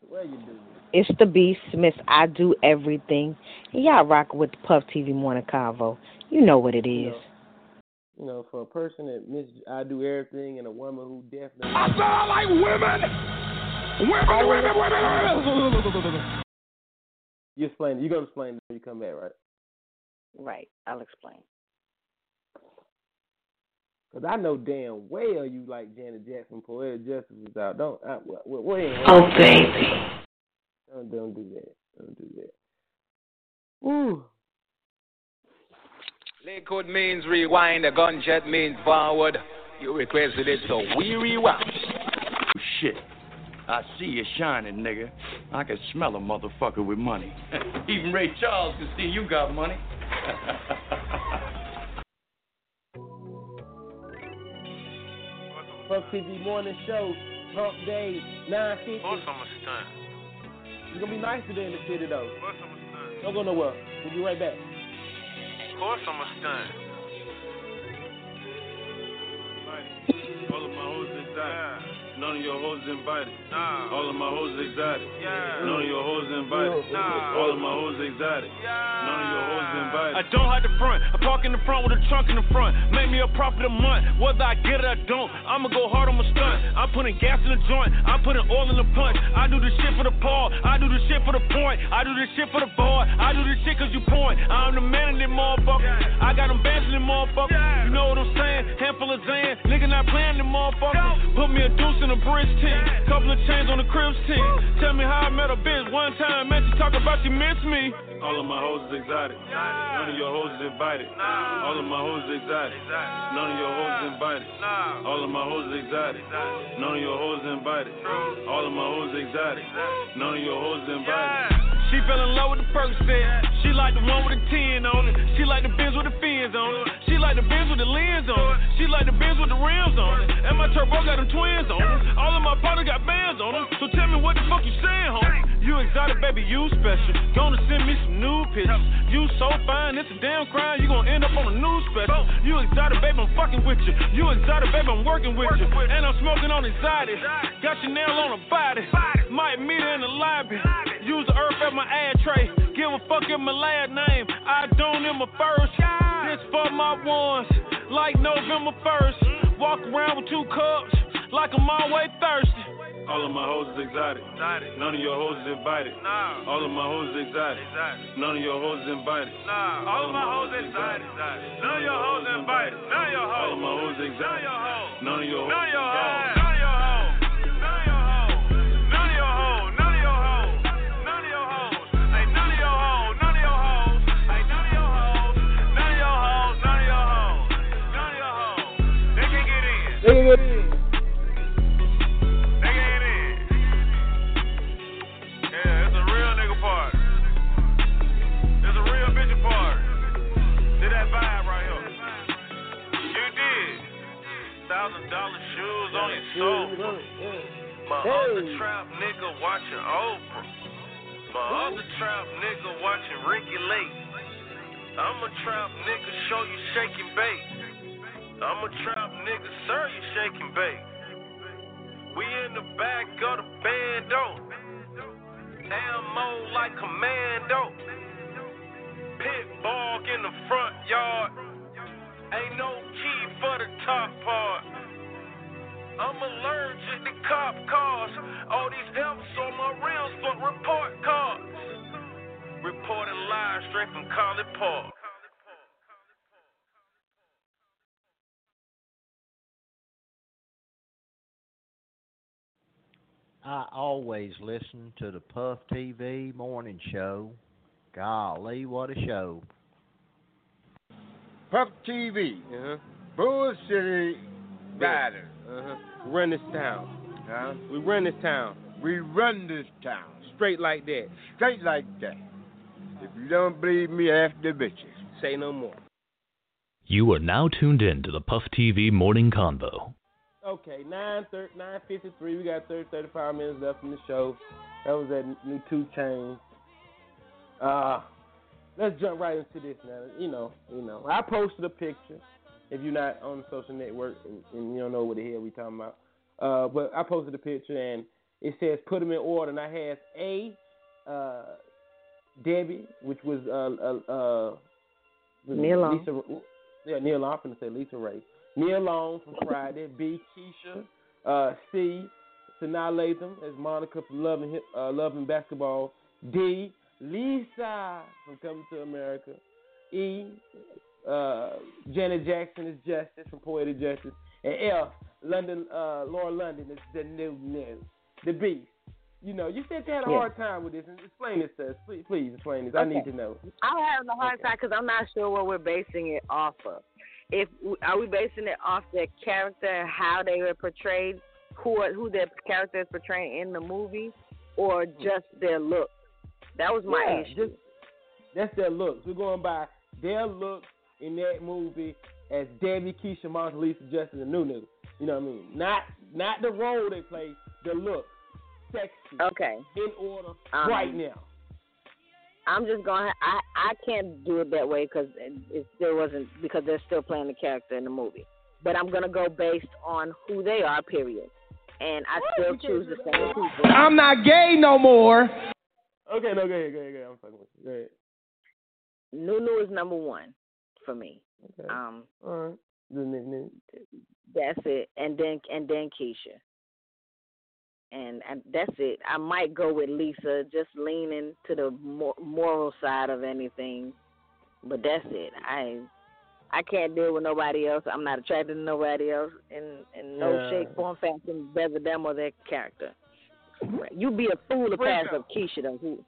Where you do? It's the Beast, Miss I Do Everything. And y'all rock with the Puff TV Morning Convo. You know what it is. You know, for a person that miss I do everything and a woman who definitely. I said I like women. Women, women, women, women. <laughs> You explain. You gonna explain it when you come back, right? Right, I'll explain. Cause I know damn well you like Janet Jackson. Poetic Justice is out. Don't. I, well, well, well, anyway. Oh, baby. Don't, don't do that. Don't do that. Ooh. Liquid means rewind, a gunshot means forward. You requested it, so we rewind. Oh, shit. I see you shining, nigga. I can smell a motherfucker with money. <laughs> Even Ray Charles can see you got money. Fuck TV morning show, Hump Day, 950. Of It's gonna be nice today in the city though. Of course I'm a stunt. Don't go nowhere. We'll be right back. Of course I'm a stunt. All of my hoes exotic. None of your hoes invited. Nah. All of my hoes exotic. Yeah. None of your hoes invited. Nah. All of my hoes exotic. None of your hoes invited. I don't hide the front. I park in the front with a trunk in the front. Make me a profit a month. Whether I get it or don't, I'ma go hard on my stunt. I'm putting gas in the joint. I'm putting oil in the punch. I do this shit for the paw. I do this shit for the point. I do this shit for the boy. I do this shit cause you point. I'm the man in them motherfuckers. Got them them motherfuckers. You know what I'm saying? Handful of Zan. Nigga not playing them motherfuckers. Put me a deuce in a bridge team. Couple of chains on the cribs team. Tell me how I met a bitch one time. Man, she talk about she miss me. All of my hoes is exotic. None of your hoes is invited. All of my hoes is exotic. None of your hoes is invited. All of my hoes is exotic. None of your hoes is invited. All of my hoes is exotic. None of your hoes is invited. She fell in love with the Percocet. She like the one with the 10 on it. She like the Benz with the fins on it. She like the Benz with the lens on it. She like the Benz with the rims on it. And my turbo got them twins on it. All of my partners got bands on them. So tell me what the fuck you saying, homie? You exotic, baby, you special. Gonna send me some new pictures. You so fine, it's a damn crime. You gonna end up on a news special. You exotic, baby, I'm fucking with you. You exotic, baby, I'm working with you. And I'm smoking on exotic. Got your nail on a body. Might meet her in the lobby. Use the earth as my ad tray. Give a fuck in my last name. I don't in my first. This for my ones. Like November 1st. Walk around with two cups. Like I'm always thirsty. All of my hoes is exotic. None of your hoes is invited. All of my hoes is exotic. None of your hoes is invited. Nah. All of my hoes exotic. None of your hoes invited. None of your hoes. All of my hoes is exotic. None of your hoes. None of your hoes. None of your hoes. Can get in. Yeah, it's a real nigga party. It's a real bitch party. That vibe right here. You did. Thousand dollar shoes on. My other trap nigga watching Oprah. My other trap nigga watching Ricki Lake. I'm a trap nigga, show you shake and bake. I'm a trap nigga, sir, you shake and bake. We in the back of the bando. Ammo like commando. Pit bog in the front yard. Ain't no key for the top part. I'm allergic to cop cars. All these F's on my rims for report cards. Reporting live straight from College Park. I always listen to the Puff TV morning show. Golly, what a show. Puff TV. Uh-huh. Bull City Rider. Uh-huh. We run this town. Huh? We run this town. We run this town. Straight like that. Straight like that. If you don't believe me, ask the bitches. Say no more. You are now tuned in to the Puff TV Morning Convo. Okay, 9 953. We got 30, 35 minutes left in the show. That was that new 2 Chainz. Uh, let's jump right into this now. You know, you know. I posted a picture. If you're not on the social network and, and you don't know what the hell we talking about, uh, but I posted a picture and it says put them in order, and I had a uh, Debbie, which was uh, uh, uh, Neil Lisa, yeah, Neil. I'm finna say Lisa Ray. Nia Long from Friday. B. Keisha. Uh, C. Sanaa Lathan as Monica from Love and, uh, Love and Basketball. D. Lisa from Coming to America. E. Uh, Janet Jackson is Justice from Poetic Justice. And F. London, uh, Laura London is the new new, the Beast. You know, you said you had a Yeah. hard time with this. And explain this to us. Please, please explain this. I need to know. I'm having a hard time because I'm not sure what we're basing it off of. If are we basing it off their character, and how they were portrayed, who are, who their character is portraying in the movie, or just their look? That was my Yeah, issue. just- that's their looks. We're going by their looks in that movie as Debbie, Keisha, Monica, Lisa, Justice, and Nunu. You know what I mean? Not not the role they play, the look, sexy. Okay. In order Um, right now. I'm just going. to I I can't do it that way because it, it still wasn't because they're still playing the character in the movie. But I'm gonna go based on who they are. Period. And I still choose the same people. I'm not gay no more. Okay, no, go ahead, go ahead, go ahead. I'm fucking with you. Go ahead. Nunu is number one for me. Okay. Um, All right. That's it. And then and then Keisha. And and that's it. I might go with Lisa, just leaning to the mor- moral side of anything. But that's it. I I can't deal with nobody else. I'm not attracted to nobody else in in no Yeah. shape, form, fashion, whether them or their character. You'd be a fool to pass up Keisha though. Who,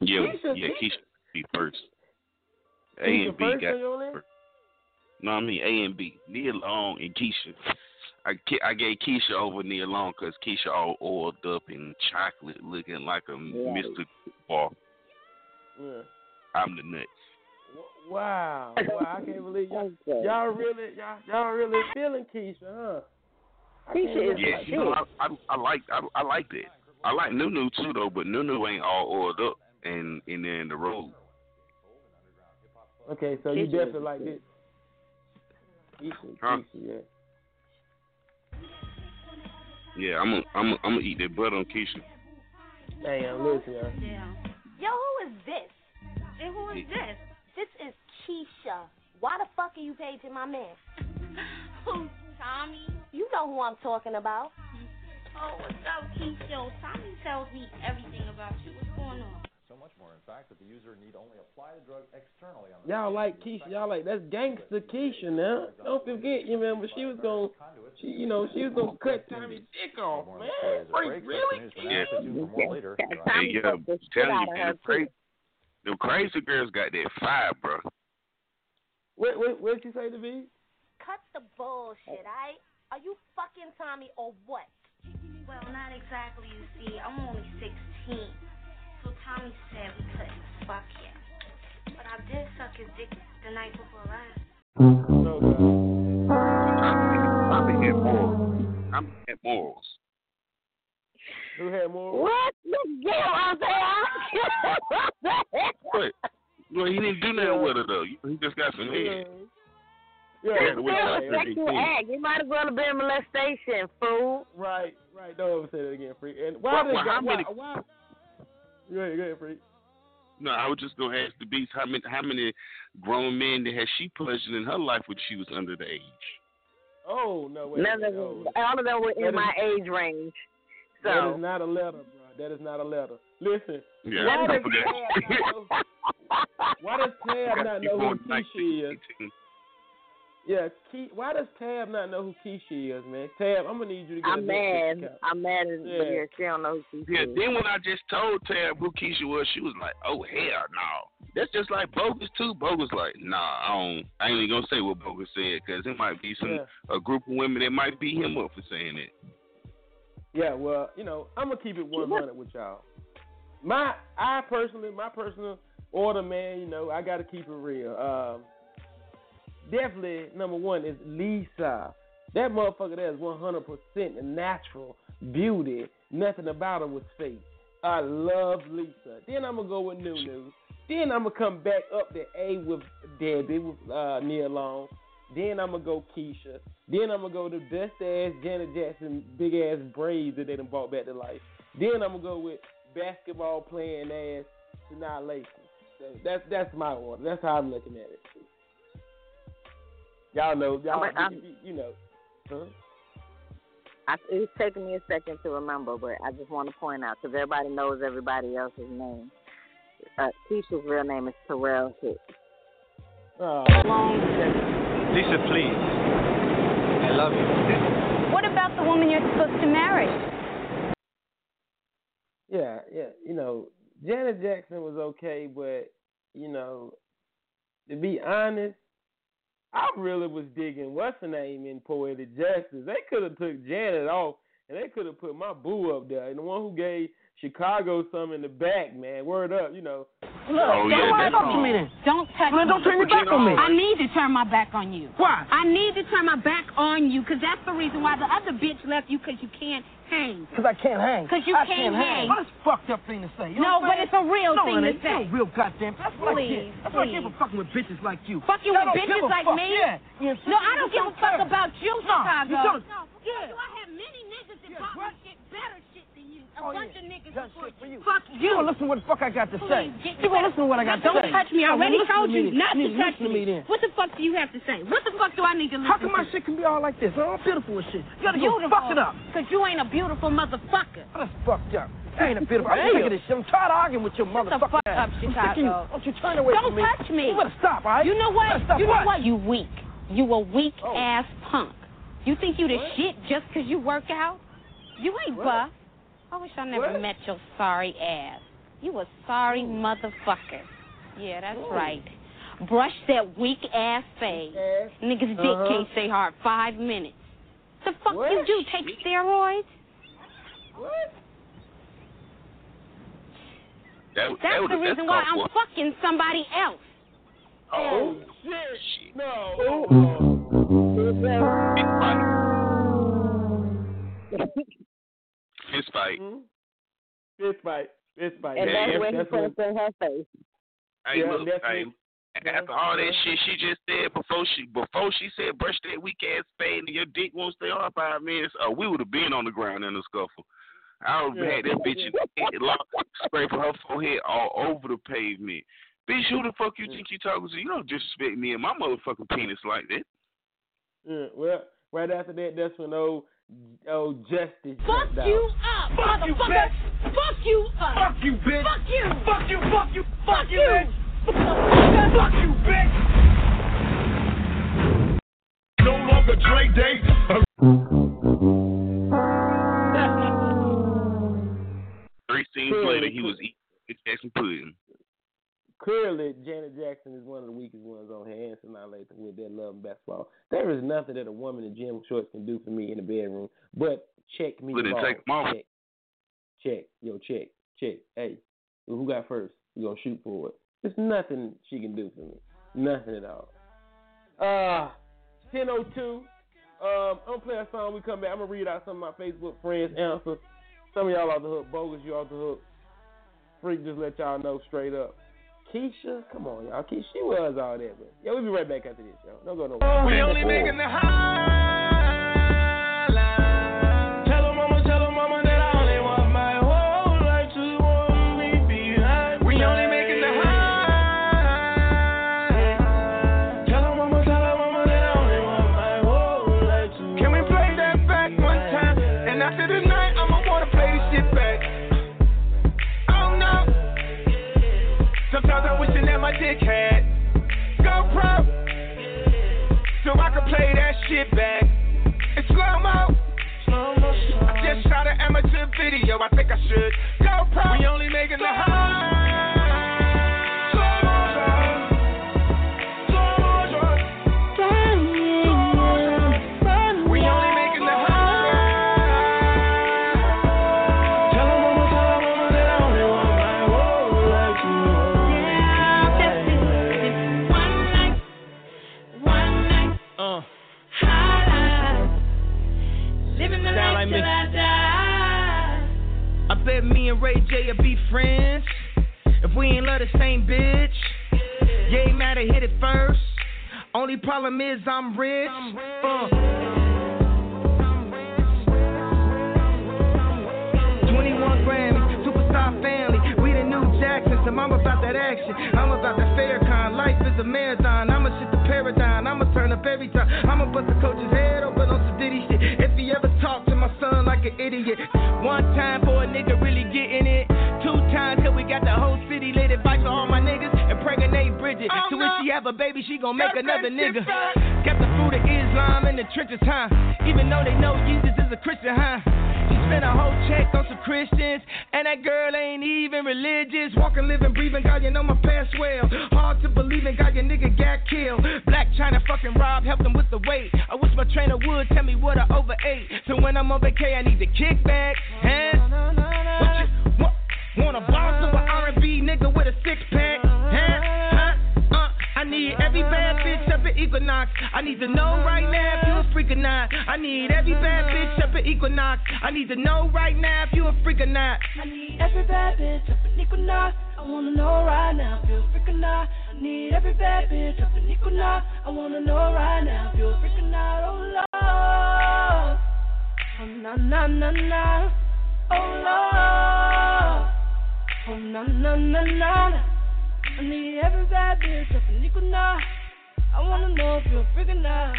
Yeah, Keisha- yeah, Keisha be first. A and B first got on your first. No, I mean A and B. Nia Long and Keisha. I I gave Keisha over Nia Long because Keisha all oiled up in chocolate, looking like a Mr. Ball. Yeah. I'm the nuts. Wow, <laughs> wow! I can't believe y'all, y'all really, y'all, y'all really feeling Keisha, huh? Keisha can't believe Yeah, it. you know, I, I I like I, I like that. I like Nunu too though, but Nunu ain't all oiled up and and in the road. Okay, so you definitely like good. this. Keisha, Huh? Keisha, yeah. Yeah, I'm gonna I'm gonna I'm gonna eat that butt on Keisha. Damn, listen, y'all. Yo, who is this? And who is this? This is Keisha. Why the fuck are you paging my man? <laughs> Who, Tommy? You know who I'm talking about. Oh, what's up, Keisha? Tommy tells me everything about you. What's going on? So much more, in fact, that the user need only apply the drug externally on the Y'all like Keisha, y'all like that's gangster Keisha now. Don't forget, you remember she was gonna, she, you know, she was gonna cut Tommy's dick off, man. Freak, really? Yeah. later. Hey, yo, telling you, the crazy, the crazy girls got that fire, bro. What, what, what did you say to me? Cut the bullshit, alright? Are you fucking Tommy or what? Well, not exactly, you see. I'm only 16. So Tommy said we couldn't fuck yet. But I did suck his dick the night before last. I'm in morals. I'm in morals. Who had more? What? Look, get out there. But well, he didn't do nothing with her though. He just got some head. Yeah, He had to Still a he sexual act. It might as well have been molestation, fool. Right, right. Don't ever say that again, freak. And why Well, did well, how why, many- why? Go ahead, go ahead, freak. No, I was just gonna ask the beast how many how many grown men that has she pleasured in her life when she was under the age? Oh no, wait. None of wait, oh, them, oh. all of them were That in my is- age range. That So is not a letter, bro. That is not a letter. Listen. Yeah, why does forgot. Tab not know, <laughs> why does Tab not know who Keisha is? Yeah, Ke- why does Tab not know who Keisha is, man? Tab, I'm gonna need you to get a I'm good picture mad. count. I'm mad at Yeah. yeah. she don't know who she Yeah, is. then when I just told Tab who Keisha was, she was like, "Oh hell no." That's just like Bogus too. Bogus like, "Nah, I don't. I ain't even gonna say what Bogus said because it might be some Yeah. a group of women that might beat him up for saying it." Yeah, well, you know, I'm gonna keep it 100 with y'all. My, I personally, my personal order, man. You know, I got to keep it real. Um, definitely number one is Lisa. That motherfucker there is 100% natural beauty. Nothing about her was fake. I love Lisa. Then I'm gonna go with Nunu. Then I'm gonna come back up to A with Debbie with uh, Nia Long. Then I'm gonna go Keisha. Then I'm gonna go to best ass Janet Jackson, big ass braids that they done brought back to life. Then I'm gonna go with basketball playing ass Sanaa Lacey. So that's that's my order. That's how I'm looking at it. Y'all know, y'all, I'm- I'm- you, you know. Huh? I, it's taking me a second to remember, but I just want to point out because everybody knows everybody else's name. Uh, Keisha's real name is Taral Hicks. Oh. Lisa, please. I love you. What about the woman you're supposed to marry? Yeah, yeah. You know, Janet Jackson was okay, but you know, to be honest, I really was digging what's her name in Poetic Justice. They could have took Janet off, and they could have put my boo up there, and the one who gave Chicago some in the back, man. Word up, you know. Look, Oh, don't yeah, worry about me then. Don't touch Man, me. don't turn your back on me. I need to turn my back on you. Why? I need to turn my back on you because that's the reason why the other bitch left you because you can't hang. Because I can't hang. Because you I can't hang. Well, that's a fucked up thing to say. You No, know what but it's a real saying? thing no, to it ain't. say. No, real goddamn. That's what I Please, get. That's what I get please. for fucking with bitches like you. Fucking Y'all with bitches like fuck. me? Yeah. yeah. No, I don't give a fuck about you, No, Chicago. you don't. Yeah. I have many niggas that bought me shit, better shit than you. A Oh, bunch yeah. of niggas Done shit for you. Fuck You you. gonna listen to what the fuck I got to say. Please, You gonna listen to what I got to say. Don't touch me. I already told you not to touch to me then. What the fuck do you have to say? What the fuck do I need to listen How come my shit can be all like this? Oh, beautiful and shit. You gotta Beautiful. go fuck it up. Because you ain't a beautiful motherfucker. That's fucked up. You ain't a beautiful. I'm sick of this shit. I'm tired of arguing with your Shut the fuck up, ass. I'm sick of you. Chicago. Don't you turn away Don't from me. touch me. You better stop, all right? You know what? better stop you know what? what? You weak. You a weak Oh. ass punk. You think you the What? shit just 'cause you work out? You ain't What? buff. I wish I never What? met your sorry ass. You a sorry motherfucker. Yeah, that's Ooh. right. Brush that weak ass face. Ass. Niggas dick Uh-huh. can't stay hard five minutes. The fuck What? you do? Take steroids? What? That, That's that the reason why I'm for- fucking somebody else. Oh, shit. No. <laughs> fist fight. Hmm? Fist fight. Fist fight. And Yeah, that's when he that's when- puts in her face. Hey, Yeah, look, that's hey, after all that shit she just said before she before she said brush that weak ass fade and your dick won't stay on five minutes, uh, we would have been on the ground in a scuffle. I would have Yeah. had that bitch head locked, scraping her forehead all over the pavement. Bitch, who the fuck you think you talking to? You don't disrespect me and my motherfucking penis like that. Yeah, well, right after that, that's when old old Justice Fuck jumped you up, Fuck you, motherfucker. bitch. Fuck you up. Fuck you, bitch. Fuck you. Fuck you, fuck you, Fuck you. bitch. Fuck you, bitch. No longer Dre Day. Three scenes later, he was eating his Jackson pudding. Clearly, Janet Jackson is one of the weakest ones on her answer now lately with that love and basketball. There is nothing that a woman in gym shorts can do for me in the bedroom but check me. But then ball. take 'em off. Check. Check. Yo, check. Check. Hey, who got first? You gonna shoot for it. There's nothing she can do for me. Nothing at all. Uh, 1002. Um, I'm gonna play a song. We come back. I'm gonna read out some of my Facebook friends' answers. Some of y'all off the hook. Bogus, you off the hook. Freak, just let y'all know straight up. Keisha, come on, y'all. Keisha, she was all that, but yeah, we'll be right back after this, y'all. Don't go nowhere. We only making the highlight. My dick had GoPro, so I could play that shit back in slow mo. I just shot an amateur video. I think I should GoPro. We only making the high. Problem is I'm rich. Uh. 21 Grammys, superstar family. We the new Jacksons, and I'm about that action. I'm about that fair kind. Life is a marathon. I'ma shit the paradigm. I'ma turn up every time. I'ma bust the coach's head open on some Diddy shit. If he ever talk to my son like an idiot. She have a baby, she gon' make another nigga. Got the food of Islam in the trenches, huh? Even though they know Jesus is a Christian, huh? She spent a whole check on some Christians, and that girl ain't even religious. Walking, living, breathing, God, you know my past well. Hard to believe in, God, your nigga got killed. Blac Chyna fucking Rob helped him with the weight. I wish my trainer would tell me what I overate. So when I'm on vacay, I need to kick back. Huh? What you, what, Equinox. I need to know right now if you a freak or not. I need every bad bitch up at Equinox. I need to know right now if you a freak or not. I need every bad bitch up at Equinox. I wanna know right now if you a freak or not. I need every bad bitch up at Equinox. I wanna know right now if you a freak or not. Oh Lord. Oh na na na na. Oh Lord. Oh na na na na na. I need every bad bitch up in Equinox. I wanna know if you're a freak or.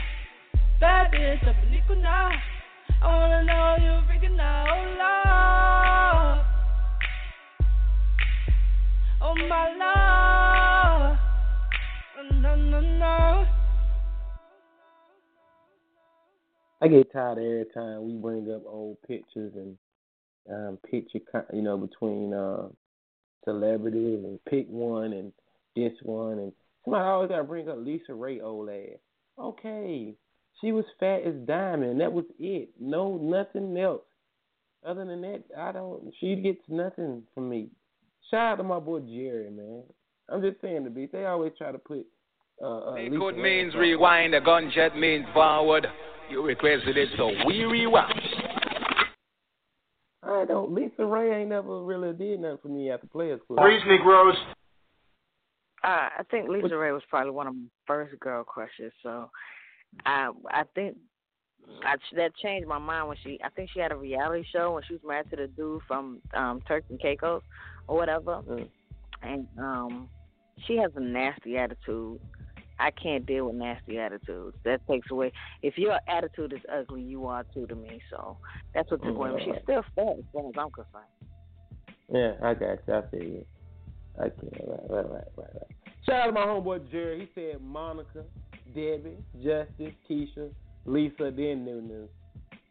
Bad bitch up in Equinox. I wanna know if you're a freak or not. Oh Lord. Oh my. Oh, no, no, no. I get tired every time we bring up old pictures and um, picture, you know, between uh, celebrities and pick one and this one and somebody always got to bring up LisaRaye old ass. Okay, she was fat as diamond. That was it. No, nothing else. Other than that, I don't. She gets nothing from me. Shout out to my boy Jerry, man. I'm just saying the beat. They always try to put. Uh, uh, could means rewind, the gunshot means forward. You requested it, so we rewind. I don't. LisaRaye ain't never really did nothing for me after Players Club. Preach, Negroes. Uh, I think LisaRaye was probably one of my first girl crushes. So, I I think I, that changed my mind when she. I think she had a reality show when she was married to the dude from um Turks and Caicos or whatever, Mm. and um she has a nasty attitude. I can't deal with nasty attitudes. That takes away. If your attitude is ugly, you are too to me. So that's what took away. But She's still fat as far as I'm concerned. Yeah, I got you. I feel you. I can't. Right, right, right, right, right. Shout out to my homeboy Jerry. He said Monica, Debbie, Justice, Keisha, Lisa, then Nunu.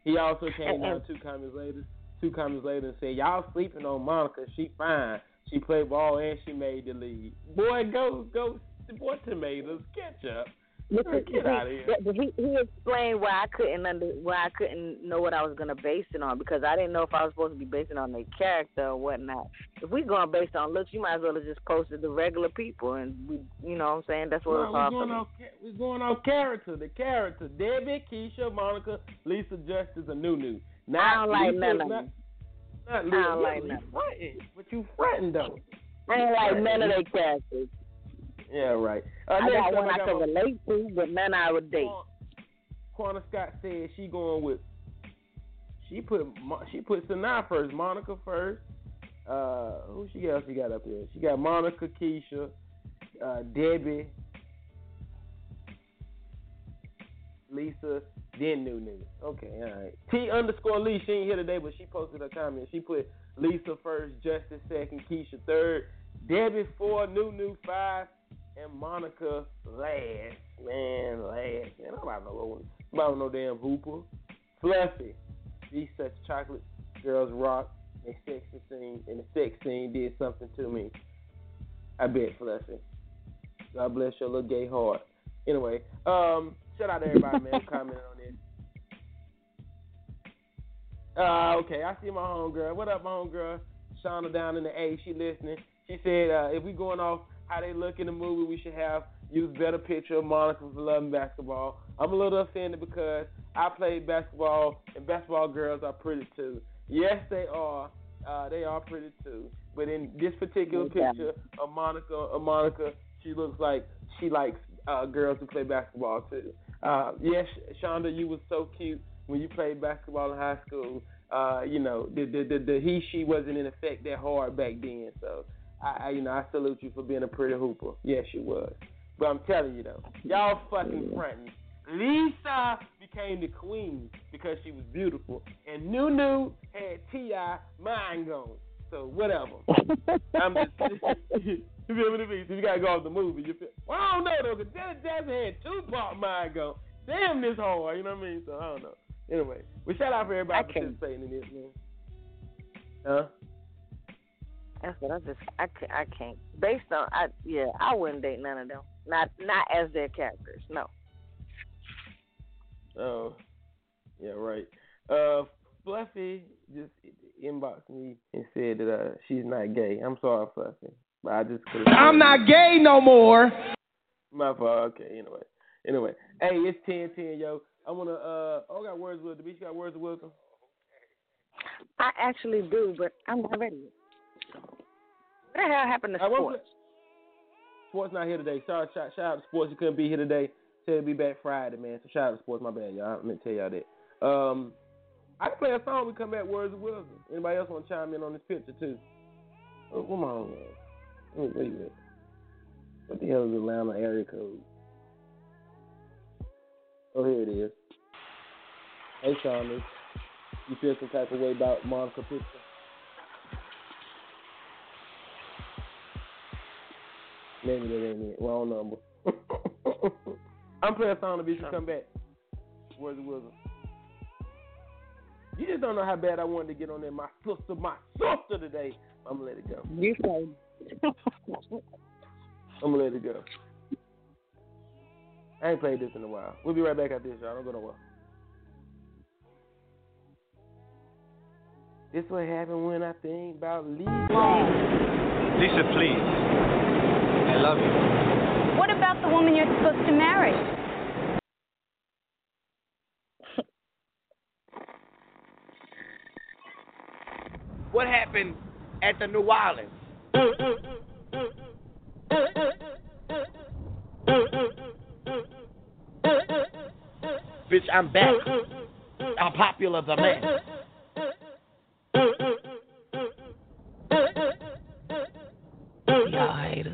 He also came down two comments later. Two comments later and said, "Y'all sleeping on Monica? She fine. She played ball and she made the lead. Boy, go go. Boy, tomatoes, catch up. Get out of here. He, he explained why I couldn't under why I couldn't know what I was gonna base it on because I didn't know if I was supposed to be basing it on their character or whatnot. If we going based on looks, you might as well have just posted the regular people and we, you know what I'm saying? That's what No, it's we're all going off. We're going off character. The character. Debbie, Keisha, Monica, Lisa, Justice, and Nunu. Not I don't like Lisa, none of them. Not I Lisa. don't like none of them. fronting, but you fronting though. I ain't like none of their characters. Yeah, right. Uh, I next got one I got can relate to, but none I would date. Quanta Scott said she going with. She put she put Sanaa first, Monica first. Uh, who she else she got up there? She got Monica, Keisha, uh, Debbie, Lisa, then Nunu. Okay, all right. T underscore Lee. She ain't here today, but she posted a comment. She put Lisa first, Justice second, Keisha third, Debbie four, New New five, and Monica last. Man, last. Man, I'm about no I'm about no damn hooper. Fluffy. These such chocolate girls rock. They sexy scene and the sex scene did something to me. I bet Fluffy. God bless your little gay heart. Anyway, um, shout out to everybody, man, who commented on this. Uh, okay, I see my homegirl. What up, my homegirl? Shauna down in the A. She listening. She said, uh, if we going off how they look in the movie, we should have used better picture of Monica for loving basketball. I'm a little offended because I played basketball, and basketball girls are pretty too. Yes, they are. Uh, they are pretty too. But in this particular Okay. picture of Monica, of Monica, she looks like she likes uh, girls who play basketball too. Uh, yes, Shonda, you was so cute when you played basketball in high school. Uh, you know, the the the, the he she wasn't in effect that hard back then. So I, I you know I salute you for being a pretty hooper. Yes, you was. But I'm telling you though, y'all fucking fronting. Lisa became the queen because she was beautiful, and Nunu had T.I. mind gone. So whatever. <laughs> I'm just <laughs> you feel me? If you gotta go off the movie, you feel. Well, I don't know though, because Janet Jackson had Tupac mind gone. Damn, this hard. You know what I mean? So I don't know. Anyway, we shout out for everybody participating in this, man. Huh? That's what I just I can't, I can't. Based on I yeah I wouldn't date none of them. Not not as their characters. No. Oh, yeah, right. Uh, Fluffy just inboxed me and said that uh, she's not gay. I'm sorry, Fluffy, but I just couldn't. I'm not gay no more. My fault. Okay, anyway. anyway, hey, it's ten ten, yo. I wanna. Uh, oh, I got words with the beach. Got words of wisdom. I actually do, but I'm not ready. yet. What the hell happened to I sports? Sports not here today. Sorry, shout, shout out to sports. You couldn't be here today. Said he'll be back Friday, man. So shout out to sports. My bad, y'all. I meant to tell y'all that. Um, I can play a song. We come back. Words of wisdom. Anybody else want to chime in on this picture too? Oh, come on, man. Wait, wait, wait. What the hell is the Atlanta area code? Oh, here it is. Hey, Saunders. You feel some type of way about Monica picture? Maybe that ain't it. Wrong number. <laughs> I'm playing a song to be sure come back. Words of wisdom. You just don't know how bad I wanted to get on there. My sister, my sister today. I'm gonna let it go. You say. <laughs> I'm gonna let it go. I ain't played this in a while. We'll be right back after this, y'all. Don't go nowhere. This what happened when I think about leaving. Lisa, please. I love you. What about the woman you're supposed to marry? What happened at the New Orleans? Bitch, I'm back. I'm popular the man. Y'all haters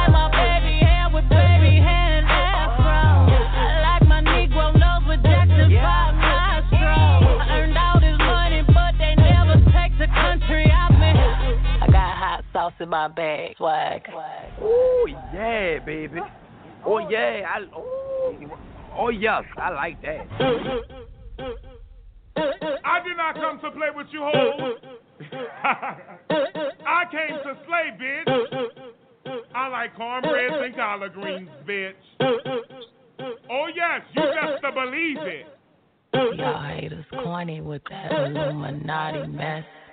In my bag, swag. Oh yeah, baby. Oh yeah, I oh, oh yes, I like that. I did not come to play with you hoes. <laughs> I came to slay, bitch. I like cornbread and collard greens, bitch. Oh yes, you best to believe it. Y'all haters corny with that Illuminati mess.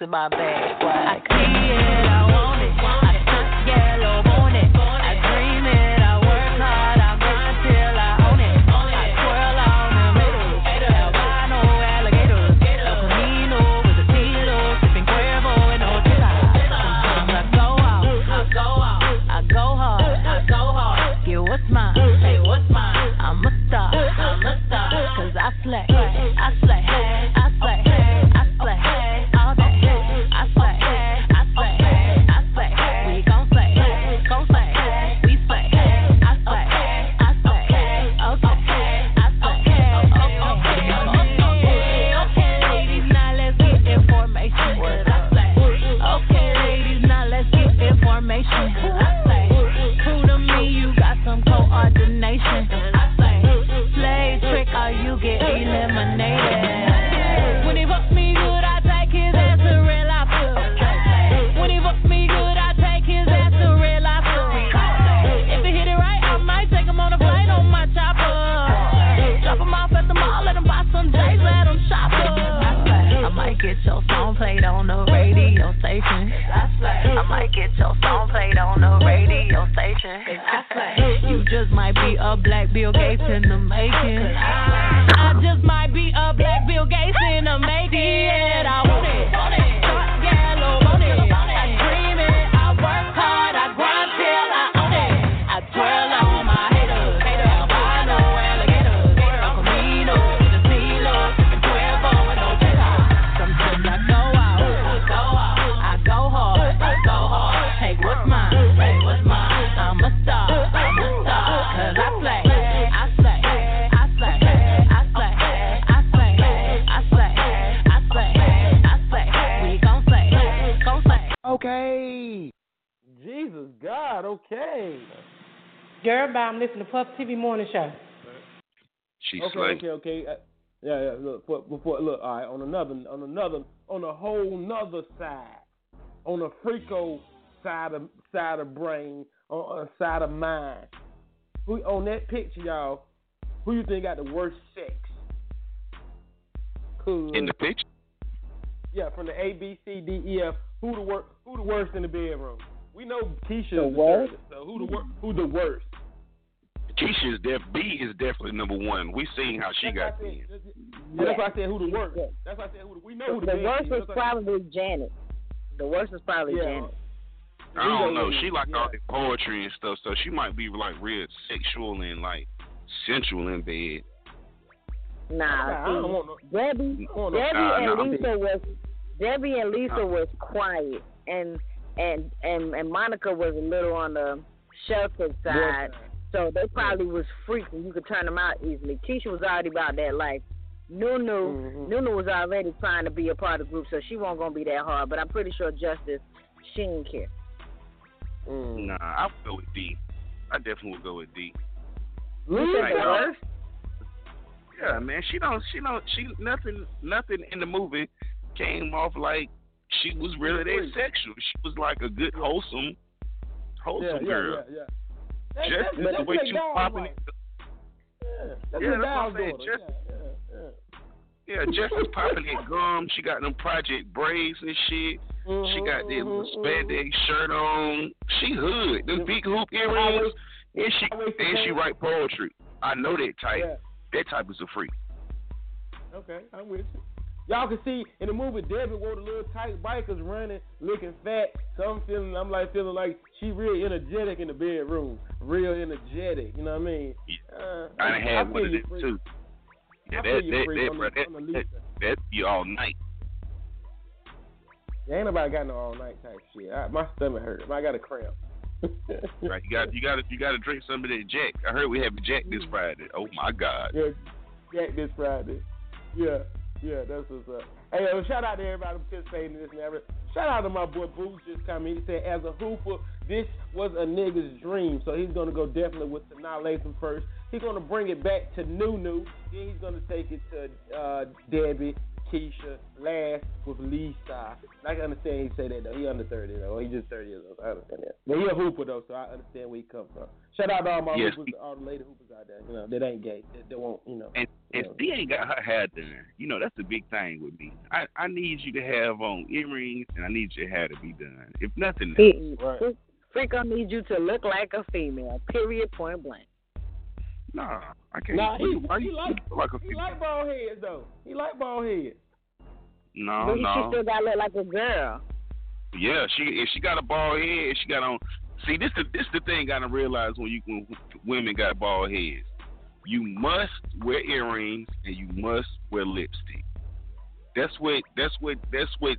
In my bag. I see it, I want it. I yellow okay, okay, okay. Uh, yeah, yeah. Look, before, before, look. All right, on another, on another, on a whole nother side, on a freako side of side of brain, on a side of mind. Who on that picture, y'all? Who you think got the worst sex? Cause, In the picture, yeah, from the A B C D E F. Who the worst? Who the worst in the bedroom? We know Keisha The is the worst? third, so who the worst? who the worst? Keisha is def B is definitely number one. We seen how she got That's in. why I Yeah, that's why I said who the worst. That's why I said who the, we know who the, the worst is. was That's why- probably Janet. The worst was probably Yeah. Janet. I don't know. Yeah. She like all the poetry and stuff, so she might be like real sexual and like sensual in bed. Nah, I don't see, want no- Debbie, I don't want no- Debbie Nah, and nah, I'm- Lisa was Debbie and Lisa Nah. was quiet, and and and and Monica was a little on the sheltered side. So they probably was freaking. You could turn them out easily. Keisha was already about that life. Nunu, Mhm. Nunu was already trying to be a part of the group, so she won't gonna be that hard. But I'm pretty sure Justice, she didn't care. Mm. Nah, I would go with D. I definitely would go with D. You said Like, the. Yeah, man. She don't. She don't. She nothing. Nothing in the movie came off like she was really that sexual. She was like a good, wholesome, wholesome yeah, girl. Yeah, yeah, yeah. That- Just that's- the way they popping it. Yeah, that's Yeah, that's what I'm saying. daughter. Just- yeah, yeah, yeah. Yeah, just popping that gum. She got them project braids and shit. she mm-hmm, got that mhm, spandex mm-hmm. shirt on. She hood. Them mm-hmm. big hoop earrings. And she and she write poetry. I know that type. That type is a freak. Okay, I'm with you. Y'all can see in the movie Debbie wore the little tight bikers running, looking fat. So I'm feeling, I'm like feeling like she real energetic in the bedroom, real energetic. You know what I mean? Uh, I had one feel of you, them too. Yeah, I that you, that that, bro, the- that, that that be all night. Yeah, ain't nobody got no all night type shit. I, my stomach hurt. I got a cramp. <laughs> Right? You got you got to you got to drink some of that Jack. I heard we have Jack this Friday. Oh my God. Yeah, Jack this Friday. Yeah, yeah, that's what's up. Hey, uh, shout out to everybody participating in this and everything. Shout out to my boy Boots just coming. He said, as a hooper, this was a nigga's dream. So he's gonna go definitely with Sanaa Lathan first. He's gonna bring it back to Nunu. Then he's gonna take it to uh, Debbie, Keisha, last with Lisa. I can understand he say that though. He under thirty though. He just thirty years old. I understand that. But he a hooper though, so I understand where he come from. Shout out to all my Yes. hoopers, all the lady hoopers out there. You know, that ain't gay. That, that won't, you know. And if she ain't got her hair done, you know that's the big thing with me. I I need you to have on earrings and I need your hair to be done. If nothing else. He, Freak gonna need you to look like a female. Period. Point blank. Nah, I can't. Nah, he, why he you like like a he like bald heads though. He like bald heads. No, but she still gotta look like a girl. Yeah, she if she got a bald head, she got on. See, this the this the thing gotta realize when you when women got bald heads. You must wear earrings and you must wear lipstick. That's what that's what that's what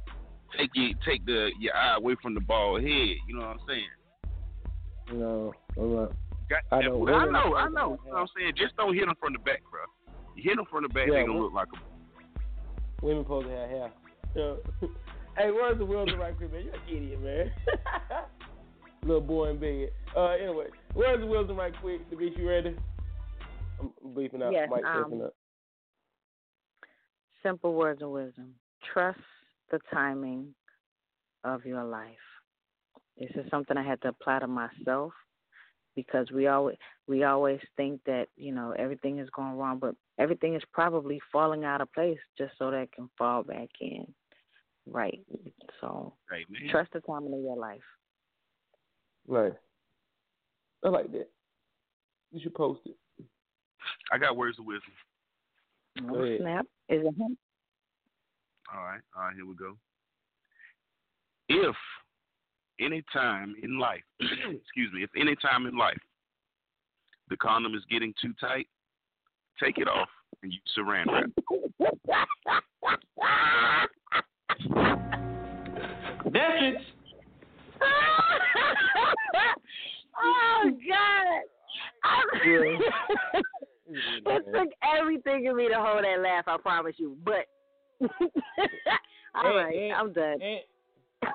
take you take the your eye away from the bald head. You know what I'm saying? No, I'm not. Got, I I know, know, I know, I know. You know what I'm saying? Just don't hit them from the back, bro. You hit them from the back, Yeah, they gonna look like a. Women supposed to have hair. Yeah. <laughs> hey, where's the wheels right quick, man? You're an idiot, man. <laughs> Little boy in bed. Uh, anyway, where's the wheels right quick? To be you ready? I'm beefing out. Yes, Mike um, up. Simple words of wisdom. Trust the timing of your life. This is something I had to apply to myself because we always we always think that you know everything is going wrong, but everything is probably falling out of place just so that it can fall back in. Right. So Right, trust the timing of your life. Right. I like that. You should post it. I got words of wisdom. Oh, go. Snap is it him? All right, all right, here we go. If any time in life, <clears throat> excuse me, if any time in life the condom is getting too tight, take it off and use saran wrap. That's it. oh God! it took everything in me to hold that laugh. I promise you. But <laughs> all And- right, and- I'm done. And,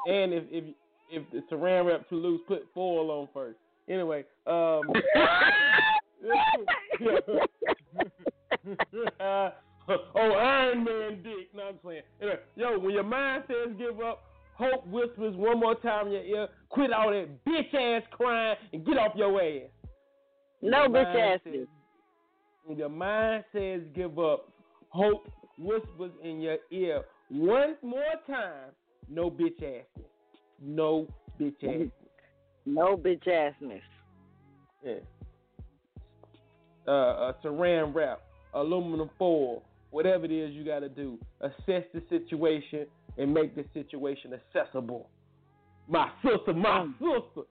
and if if if the saran wrap too loose, put foil on first. Anyway, um, uh, <laughs> <laughs> oh Iron Man dick. No, I'm playing. Anyway, yo, when your mind says give up, hope whispers one more time in your ear. Quit all that bitch ass crying and get off your ass. No Your bitch ass. says- When your mind says give up, hope whispers in your ear one more time. No bitch assness. No bitch assness. No bitch assness. Yeah. Uh, uh, saran wrap, aluminum foil, whatever it is you got to do. Assess the situation and make the situation accessible. My sister, my sister.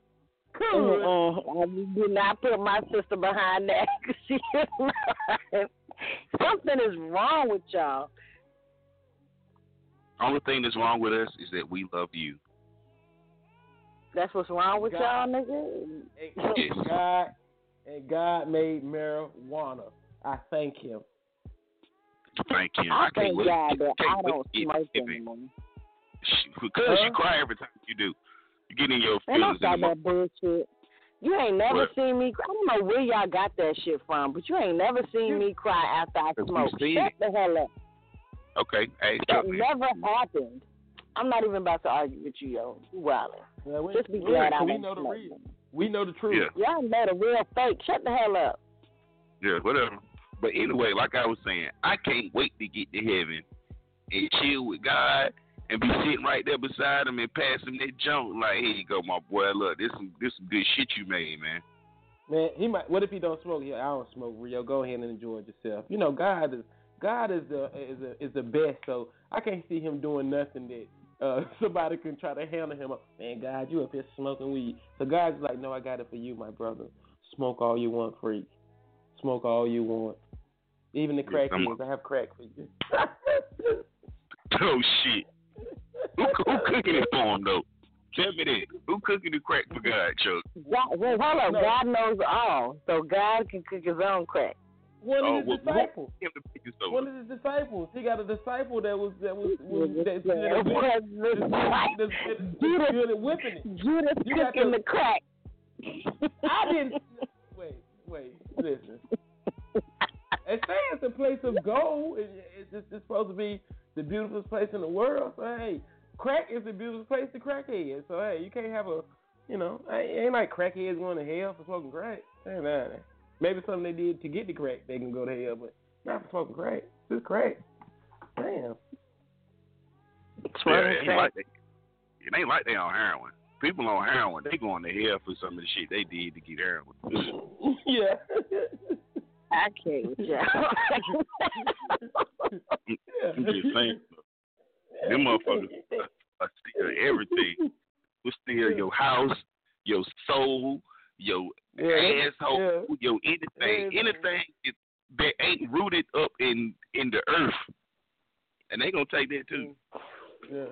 Come on. Mm-mm. I do not put my sister behind that. 'cause <laughs> she is not. Something is wrong with y'all. Only thing that's wrong with us is that we love you. That's what's wrong with God. y'all, nigga. And God, and God made marijuana. I thank Him. Thank you. I I can't thank wait. God that I don't to get smoke heaven. anymore. Because Huh? you cry every time you do. You get in your feelings don't in that bullshit. You ain't never What? seen me. I don't know where y'all got that shit from, but you ain't never seen me cry after I Because smoke. seen Shut it. the hell up. Okay, hey, That never happened. I'm not even about to argue with you, yo. You wildin'. Yeah, we, Just be we- glad I we know the real. We know the truth. Yeah. Y'all know the real fake. Shut the hell up. Yeah, whatever. But anyway, like I was saying, I can't wait to get to heaven and chill with God and be sitting right there beside him and pass him that junk. Like, here you go, my boy. Look, this some this some good shit you made, man. Man, he might. What if he don't smoke? Yeah, I don't smoke. Rio, go ahead and enjoy it yourself. You know, God is God is the is the, is the best. So I can't see him doing nothing that uh, <laughs> somebody can try to handle him up. Man, God, you up here smoking weed. So God's like, no, I got it for you, my brother. Smoke all you want, freak. Smoke all you want. Even the crack I'm- I have crack for you. <laughs> Oh shit. Who, who cooking it for him though? Tell me that. Who cooking the crack for God, Chuck? God, wait, hold up. No. God knows all, so God can cook his own crack. One Oh, of his well, who- disciples. him to pick his soul. One of his disciples. He got a disciple that was that was, was that, Yeah, that, was that, the that, that, that, Judas- good at whipping it. Judas You got cooking to- the crack. I didn't. Wait, wait, listen. They say it's a place of gold. It, it's, it's, it's supposed to be the beautifulest place in the world. So hey, crack is the beautifulest place to crackhead. So hey, you can't have a, you know, it ain't like crackheads going to hell for smoking crack. Ain't that? Maybe something they did to get the crack, they can go to hell, but not for smoking crack. It's crack. Damn. Yeah, it ain't like they, it ain't like they on heroin. People on heroin, they going to hell for some of the shit they did to get heroin. <laughs> yeah. I can't with y'all. I'm just saying. Them motherfuckers are steal everything. Will steal your house, your soul, your Yeah, asshole, your anything, Yeah. anything is- that ain't rooted up in in the earth, and they gonna take that too. Mm. Yeah.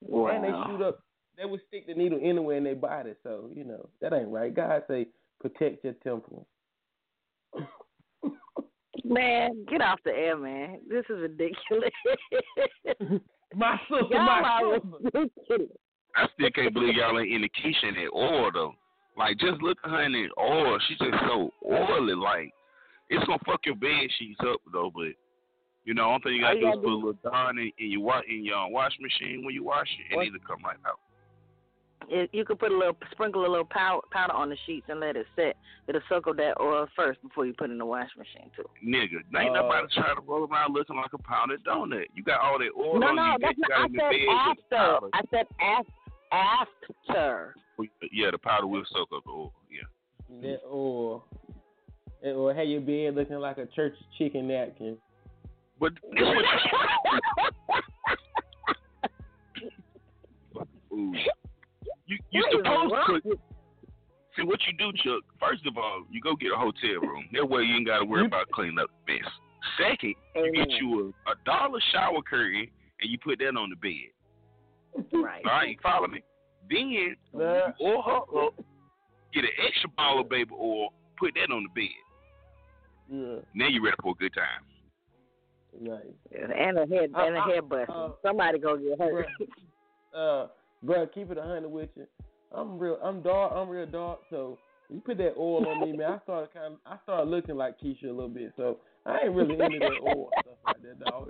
Wow. And they shoot up. They would stick the needle anywhere in their body. So you know that ain't right. God say protect your temple. Man, get off the air, man. This is ridiculous. <laughs> my sister, Y'all my sister. ridiculous. I still can't believe y'all ain't in the kitchen at all, though. Like just look at her in that oil. She's just so oily. Like it's gonna fuck your bed sheets up though. But you know, only thing you gotta do is put a little Dawn in, in your wa- in your wash machine when you wash it, and What? it'll come right out. It, you could put a little, sprinkle a little powder, powder on the sheets and let it set. It'll soak up that oil first before you put it in the wash machine too. Nigga, ain't Uh, nobody trying to roll around looking like a pounded donut. You got all that oil no, on no, you. that's not. I said after. I said af- after. Oh, yeah, the powder will soak up the oil. Yeah. That oil. And- Or have your bed looking like a church chicken napkin. But <laughs> Ooh. You you What is supposed wrong to see what you do, Chuck. First of all, you go get a hotel room. That way you ain't gotta worry about cleaning up the mess. Second, you get you a, a dollar shower curtain and you put that on the bed. Right. All right, you follow me? Then you oil her up, get an extra bottle of baby oil, put that on the bed. Yeah. Now you ready for a good time. Right. And a head and a Uh, uh, head bust. uh, Somebody go get hurt. Uh, bro, keep it a hundred with you. I'm real. I'm dark. I'm real dark. So you put that oil on me, man. I started kind of. I started looking like Keisha a little bit. So I ain't really into that oil stuff like that, dog.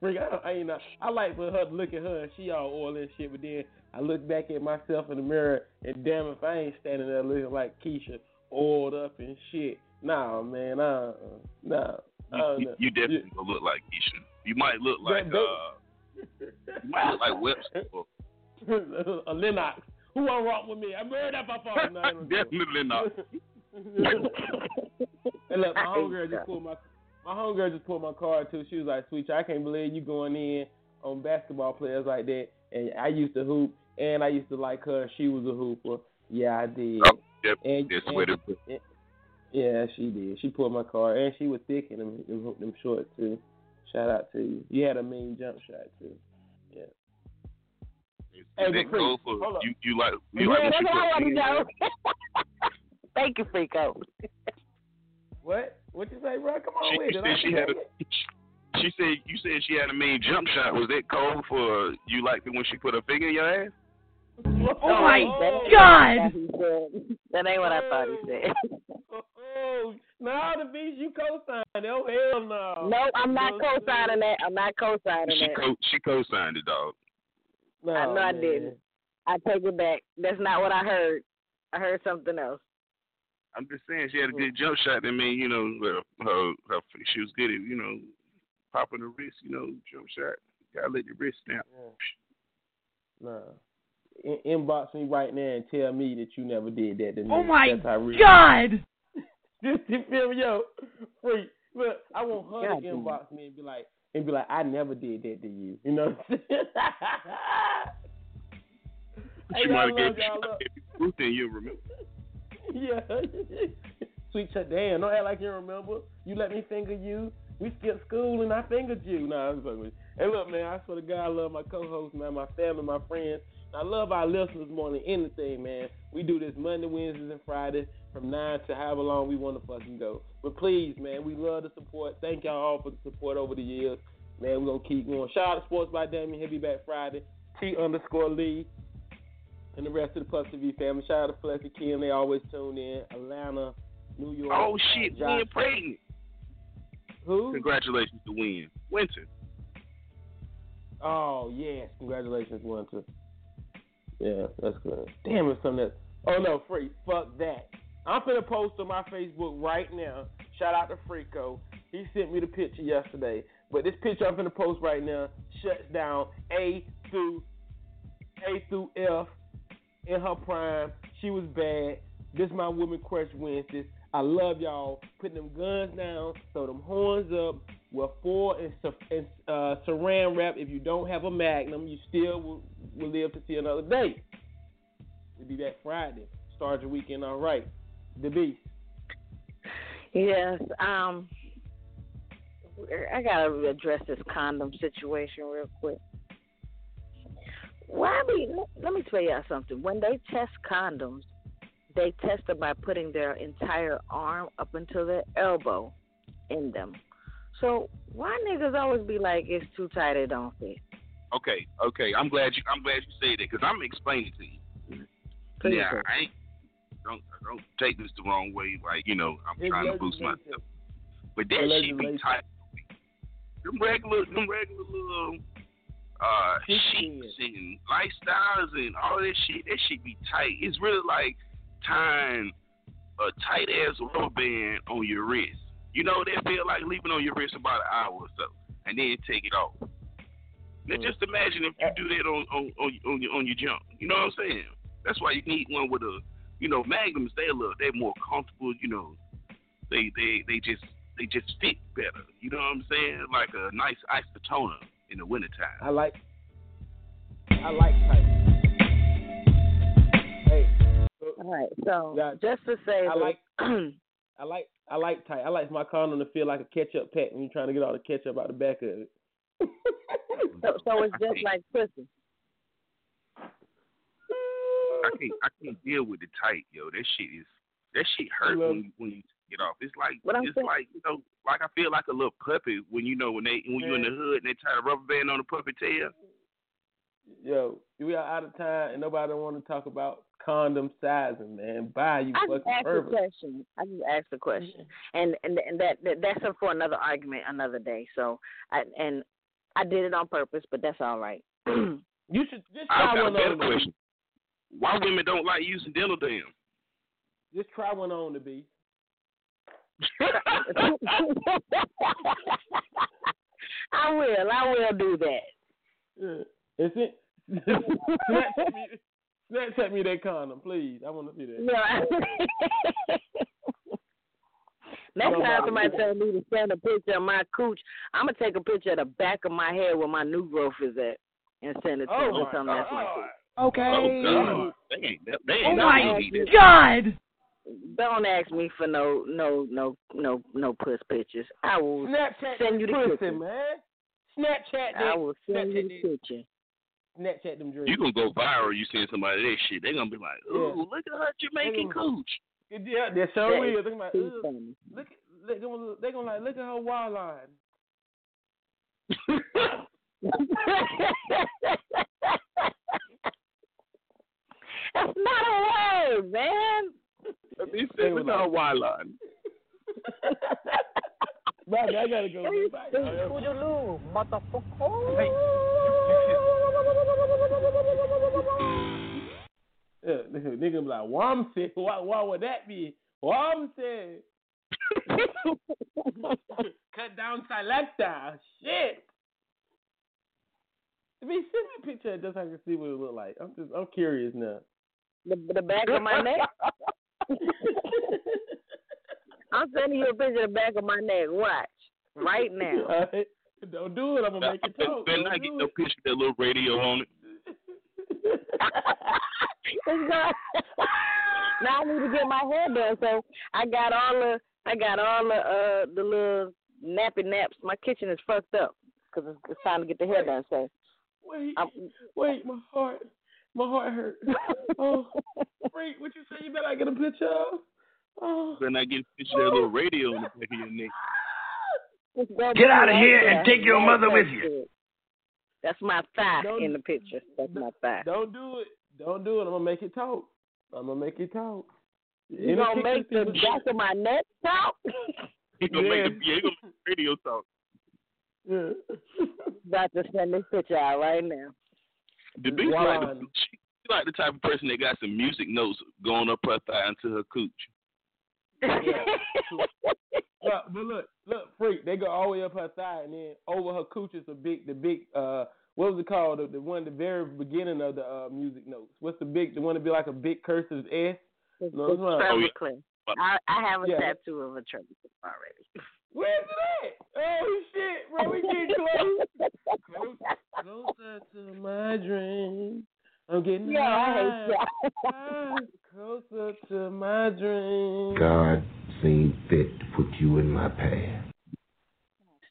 Freak, <laughs> I, I ain't. know. I like for her to look at her and she all oil and shit, but then I look back at myself in the mirror and damn if I ain't standing there looking like Keisha, oiled up and shit. Nah, man. Uh, nah. You, you, you definitely gonna look like Keisha. You might look like uh, you might look like Webster. <laughs> a Lennox. Who want to rock with me? I murdered that my father. No, Definitely not. Mm-hmm. and look, my <laughs> homegirl just pulled my my homegirl just pulled my card too. She was like, "Sweet, I can't believe you going in on basketball players like that." And I used to hoop, and I used to like her. She was a hooper. Yeah, I did. Oh, yep, and, that's and, and, yeah, she did. She pulled my card, and she was thick in them, them, them short too. Shout out to you. You had a mean jump shot too. Yeah. Hey, that Free, go for you? You like you yeah, like when that's she what I Thank you, Freako. What? What you say, bro? Come on She, with she it. said she had a. take. She said you said she had a mean jump shot. Was that code for you liked it when she put her finger in your ass? Oh my oh, oh. that God. Ain't what he said. That ain't what I thought he said. Oh, oh. no, the beach you co-signed. Oh hell no. No, I'm not co-signing that. I'm not co-signing She that. co she co-signed it, dog. No, I know I didn't. I take it back. That's not what I heard. I heard something else. I'm just saying she had a good jump shot. I mean, you know, well, her her she was good at you know popping the wrist. You know, jump shot. Gotta let your wrist snap. No. In- inbox me right now and tell me that you never did that to me. Oh my That's how real- God! <laughs> Just you feel me, yo? Free. Look, I want her God to damn. inbox me and be like, and be like, I never did that to you. You know what I'm saying? <laughs> Hey, She y'all might have love gave y'all you love. Ruth and you remember. <laughs> yeah. Sweet shut damn, don't act like you remember. You let me finger you. We skipped school and I fingered you. Nah, I'm fucking with you. Hey, look, man, I swear to God, I love my co-host, man, my family, my friends. I love our listeners more than anything, man. We do this Monday, Wednesdays, and Fridays from 9 to however long we want to fucking go. But please, man, we love the support. Thank y'all all for the support over the years. Man, we're going to keep going. Shout out to Sports by Damien. He'll be back Friday. T underscore Lee and the rest of the Puff TV family. Shout out to Fletcher Kim. They always tune in. Atlanta, New York. Oh shit, Josh- Win pregnant. Who? Congratulations to Win. Winter. Oh yes, congratulations, Winter. Yeah, that's good. Damn, it's something that. Oh no, free. Fuck that. I'm going to post on my Facebook right now. Shout out to Freako. He sent me the picture yesterday. But this picture I'm going to post right now shuts down A through A through F in her prime. She was bad. This my woman crush Wednesdays. I love y'all. Putting them guns down, throw them horns up. We're four and, and uh, saran wrap. If you don't have a magnum, you still will, will live to see another day. We'll be back Friday. Start your weekend all right. The beast. Yes. Um. I gotta address this condom situation real quick. Why be? Let me tell y'all something. When they test condoms, they test them by putting their entire arm up until their elbow in them. So why niggas always be like it's too tight, it don't fit? Okay, okay. I'm glad you. I'm glad you say that because I'm explaining to you. Please yeah. I ain't. Don't don't take this the wrong way. Like you know, I'm It's trying to boost myself. But that shit be tight. Them regular, them regular little uh sheets and lifestyles and all that shit. That shit be tight. It's really like tying a tight ass rubber band on your wrist. You know that feel like leaving on your wrist about an hour or so, and then take it off. Now Mm. just imagine if you do that on on on, on your on your jump. You know what I'm saying? That's why you need one with a, you know, magnums. They little, they're more comfortable. You know, they they they just they just fit better. You know what I'm saying? Like a nice Isotoner in the wintertime. I like. I like tight. Hey. All right. So Yeah, just to say I that like. <clears throat> I like. I like tight. I like my condom to feel like a ketchup pack when you're trying to get all the ketchup out the back of it. <laughs> so, so it's just like pussy. I can't I can't deal with the tight, yo. That shit is that shit hurt love- when when you get off. It's like What it's saying- like you know, like I feel like a little puppy when you know when they when you in the hood and they tie a rubber band on the puppy tail. yo, we are out of time, and nobody want to talk about condom sizing, man. Bye, you I just fucking asked a question. I just asked a question, and and and that, that that's up for another argument another day. So I and I did it on purpose, but that's all right. <clears throat> you should just I've try got a one better on. question. Why women don't like using dental dam? Just try one on to be. I will. I will do that. Yeah. Is it? Snapchat me, Snapchat me that condom, please. I want to see that. No. <laughs> Next No, time somebody no. tell me to send a picture of my cooch, I'm gonna take a picture of the back of my head where my new growth is at and send it to Oh them my and that's my cooch. Okay. Oh God, they ain't, they Oh my gonna that. God. Don't ask me for no no no no no puss pictures. I will Snapchat send you the pussy, picture. man. Snapchat that. I will send you Snapchat the picture. Snapchat them dreams. You gonna go viral? You send somebody that shit? They gonna be like, Yeah. "Ooh, look at her Jamaican They cooch." Yeah, they sure That will. is They gonna like, too look, at- they gonna, they gonna like, look at her wild line. <laughs> That's not a word, man. Let me say, look at her wild line. Bye, I gotta go. man. Bye, y'all. Yeah, nigga, nigga be like, Wamsi, why, why would that be? Wamsi. <laughs> Cut down selector. Shit. I mean, send me a picture just so I can see what it look like. I'm just, I'm curious now. The the back of my neck. <laughs> <laughs> I'm sending you a picture of the back of my neck. Watch right <laughs> now. All right? Don't do it. I'm gonna make it talk. Better Don't not get do no it. picture with that little radio on it. It's <laughs> not- now I need to get my hair done, so I got all the I got all the uh the little nappy naps. My kitchen is fucked up because it's, it's time to get the hair done. So Wait, I'm, wait, my heart, my heart hurt. <laughs> Oh, freak, what you say? You better not get a picture of? Oh, Better not get a picture of that little radio on the back of your neck. Get out of here and take your mother with you. That's my thigh Don't- in the picture. That's my thigh. don't do it. Don't do it. I'm gonna make it talk. I'm gonna make it talk. You gonna make the back of my neck talk? He gonna Yeah. make the, yeah, he gonna make the radio talk. Yeah. About to send this picture out right now. The bitch like the, she, she like the type of person that got some music notes going up her thigh into her cooch. Look, <laughs> but look, look, freak. They go all the way up her thigh, and then over her cooch is a big, the big, uh, what was it called? The, the one, the very beginning of the uh, music notes. What's the big, the one to be like a big cursive S? It's, No, it's it's not. Trevor Oh, yeah. I, I have a Yeah. tattoo of a Trevor already. <laughs> Where's it at? Oh shit, bro, we getting close. Close- Closer to my dream. I'm getting Yeah, I high. hate high, Closer to my dream. God seemed fit to put you in my path.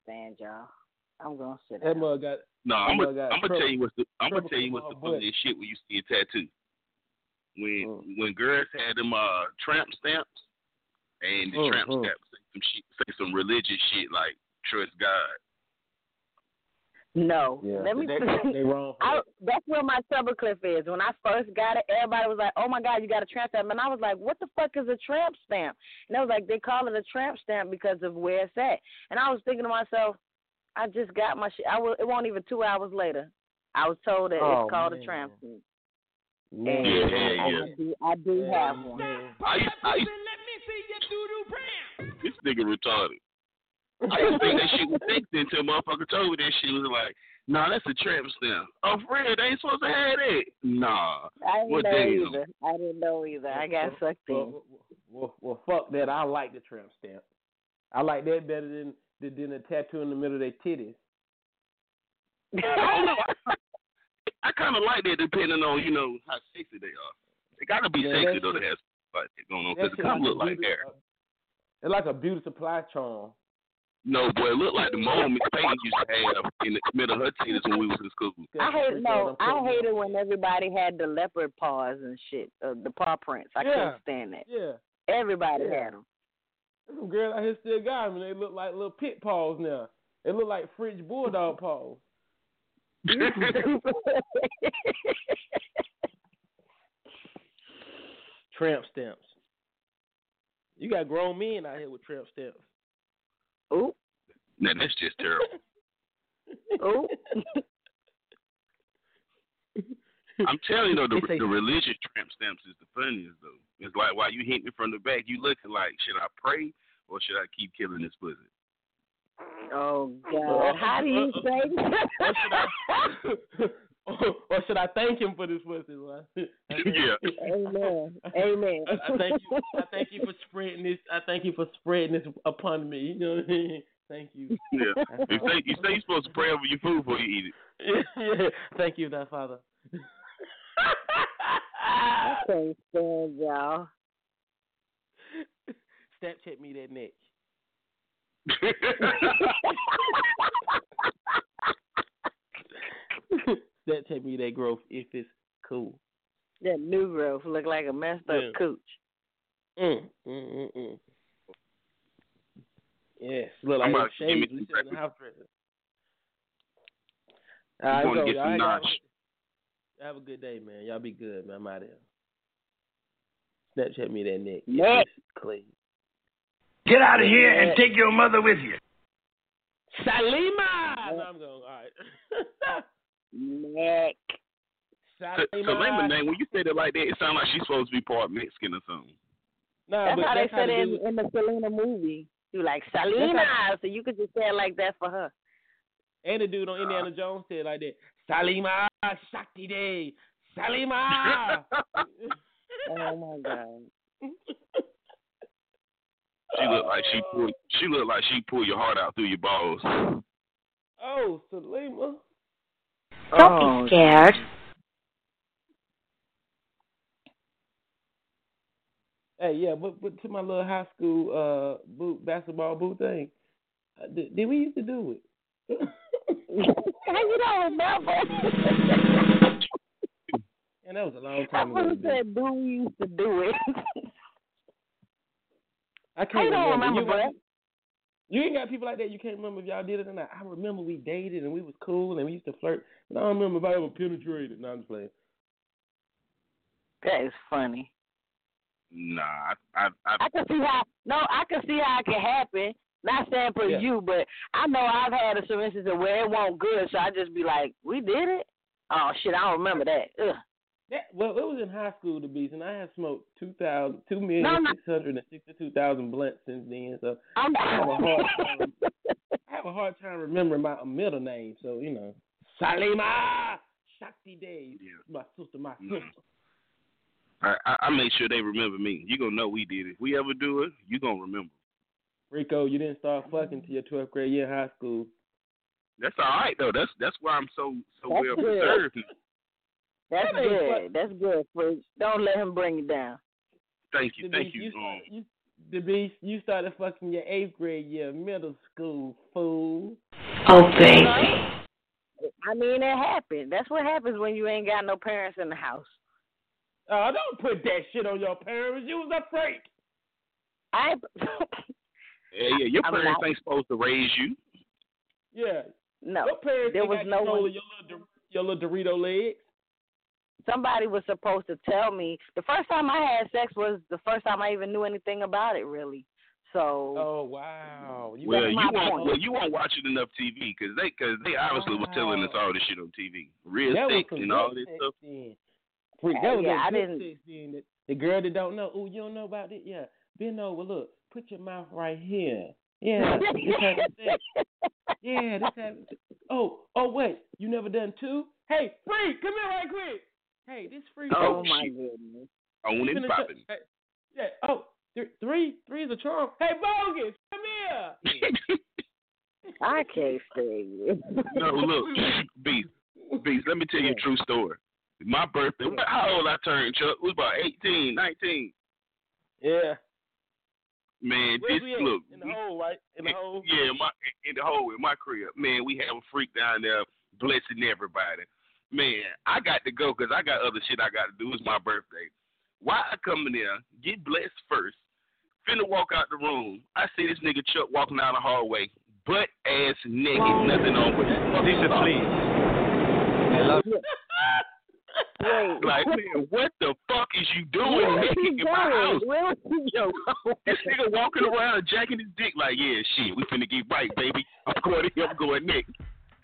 Stand, y'all. I'm gonna sit That down. mug got. No, I'm That gonna I'm gonna tell you what's the I'm gonna tell you what's the her funniest shit when you see a tattoo. When Mm. when girls had them uh tramp stamps and the Mm, tramp mm. stamps say some shit say some religious shit like trust God. No, Yeah, let me. they, <laughs> they wrong. I, that's where my treble clef is. When I first got it, everybody was like, "Oh my God, you got a tramp stamp!" And I was like, "What the fuck is a tramp stamp?" And they was like, "They call it a tramp stamp because of where it's at." And I was thinking to myself, "I just got my shit. I was. It wasn't even two hours later. I was told that Oh, it's called man. a tramp stamp. Man. And Yeah, I, yeah, I, yeah. do, I do have one. I used, I used, this nigga retarded. I used to think that shit was fixed until a motherfucker told me that shit was like, nah, that's a tramp stamp. Oh, for real, they ain't supposed to have that. Nah. I didn't What know damn? either. I didn't know either. I got sucked in. Well, well, well, fuck that. I like the tramp stamp. I like that better than than, than a tattoo in the middle of their titties. <laughs> I don't know. I, I kind of like that depending on, you know, how sexy they are. They gotta be Yeah, sexy that though to shit- have like that going on because it shit kind of look like hair. It's like a beauty supply charm. No, boy, it looked like the mom Miss Payne used to have in the middle of her titties when we was in school. I hate no. I hate hated when everybody had the leopard paws and shit, uh, the paw prints. I Yeah. couldn't stand that. Yeah. Everybody Yeah. had them. There's some girls out here still got them, and they look like little pit paws now. They look like French bulldog <laughs> paws. <laughs> tramp stamps. You got grown men out here with tramp stamps. Oh. Now that's just terrible. <laughs> oh. I'm telling you though, the, They the religious tramp stamps is the funniest though. It's like while you hit me from the back, you looking like, should I pray or should I keep killing this pussy? Oh God! How do you uh, uh, uh, say? <laughs> <laughs> or should I thank him for this pussy? <laughs> yeah. Amen. Amen. I, I thank you. I <laughs> thank you for spreading this. I thank you for spreading this upon me. You know what I mean? Thank you. Yeah. You say you say you're supposed to pray over your food before you eat it. yeah. Thank you, that father. I can't stand y'all. Snapchat me that neck. Snapchat me that growth if it's cool. That new growth look like a messed up Yeah. cooch. Mm, mm, mm, mm. Yes, look like I'm a about to give me shades. some We sitting in the house dresser. I'm All right, going to get y'all, some y'all, have a good day, man. Y'all be good, man. I'm out of here. Snapchat me that neck. if Neck. it's clean. Get out of here and take your mother with you. Salima. No, I'm going. All right. <laughs> Neck. So, so name name. When you say it like that, it sounds like she's supposed to be part Mexican or something. Nah, That's but how that's they said it in, in the Selena movie. You like That's Selena, how- so you could just say it like that for her. And the dude on Indiana Jones said it like that. Salima Shakti Day. Salima. <laughs> Oh my god. She look like she pull. She look like she pull your heart out through your balls. oh, Salima. Don't Oh, be scared. Hey, yeah, but but to my little high school uh boot basketball boot thing, uh, did, did we used to do it? <laughs> you don't remember? and that was a long time ago. would said, "Do we used to do it?" I can't I don't remember. remember You, got, you ain't got people like that. You can't remember if y'all did it or not. I remember we dated and we was cool and we used to flirt. But I don't remember if I ever penetrated. No, I'm just playing. that is funny. Nah, I, I, I, I can see how. No, I can see how it can happen. Not saying for Yeah. you, but I know I've had a some instances where it won't good, so I just be like, "We did it." Oh shit, I don't remember that. Ugh. That, well, it was in high school to be, and I have smoked two thousand, two million No, no. six hundred and sixty-two thousand blunts since then. So I'm I have a hard time. I have a hard time remembering my middle name. So you know, Salima Shakti Day. My sister, my Mm. sister. I, I, I make sure they remember me. You gonna know we did it. If we ever do it, you gonna remember. Rico, you didn't start fucking till your twelfth grade year in high school. That's all right though. That's that's why I'm so so That's well good. preserved. That's That ain't good. That's good, Fridge. Don't let him bring you down. Thank you, The thank beast, you. You, Um, you, the beast, you started fucking your eighth grade year, middle school, fool. Oh, baby. I mean, it happened. That's what happens when you ain't got no parents in the house. Oh, don't put that shit on your parents. You was a freak. I. <laughs> yeah, yeah. Your I mean, parents I- ain't supposed to raise you. Yeah. No, Your parents there was no control one. of your little, your little Dorito legs. Somebody was supposed to tell me. The first time I had sex was the first time I even knew anything about it, really. So. Oh wow. You well, that's you my won't. point. Well, you won't watch it enough TV because they because they obviously was telling us all this shit on TV, real that was some and all this stuff. then. Freak, that was Yeah, that I didn't- sex then. The girl that don't know. Oh, you don't know about it? Yeah. Bend over. Look. Put your mouth right here. Yeah. this type of sex. <laughs> Yeah. This type of Oh. Oh wait. You never done two? Hey, freak, come here right quick. Hey, this freak. Oh, Oh, my shit. goodness. On You and finna popping. hey, Yeah. Oh, th- three. Three is a charm. Hey, bogus, come here. <laughs> I can't stand you. no, look, Beast, Beast. Let me tell you a true story. My birthday. How old I turned, Chuck? It was about 18, 19. Yeah. Man, Where this we look. In the hole, right? In the hole. Yeah, my in the hole in my crib. Man, we have a freak down there blessing everybody. Man, I got to go because I got other shit I got to do. It's my birthday. Why I come in there, get blessed first, Finna walk out the room. I see this nigga Chuck walking down the hallway, butt ass naked, oh. nothing on with his Lisa, please. I love you. <laughs> Like, man, what the fuck is you doing nigga? in my house? <laughs> This nigga walking around jacking his dick like, yeah, shit, we finna get right, baby. I'm going, I'm going next.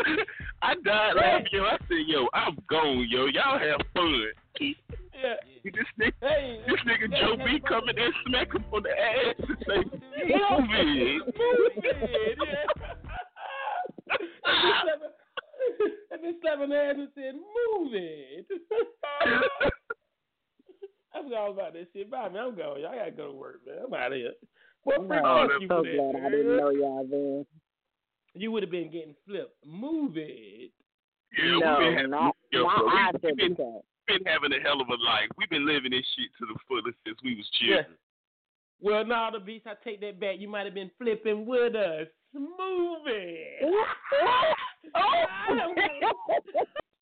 <laughs> I died laughing, yo. I said, yo, I'm gone, yo. Y'all have fun. Yeah. This nigga, Hey, this nigga hey, Joe hey, B coming and smack him on the ass and say, move it. Move it, yeah. I've been slapping the ass and said, move it. I forgot all about that shit. Bye, man. I'm going. Y'all gotta go to work, man. I'm out of here. Well, No, I'm so glad I didn't know y'all then you would have been getting flipped. Move it. Yeah, no, we've been having, not, not we, we been, been, having a hell of a life. We've been living this shit to the fullest since we was children. Yeah. Well, now the beast, I take that back. You might have been flipping with us. Move it. <laughs> oh. <laughs> <laughs>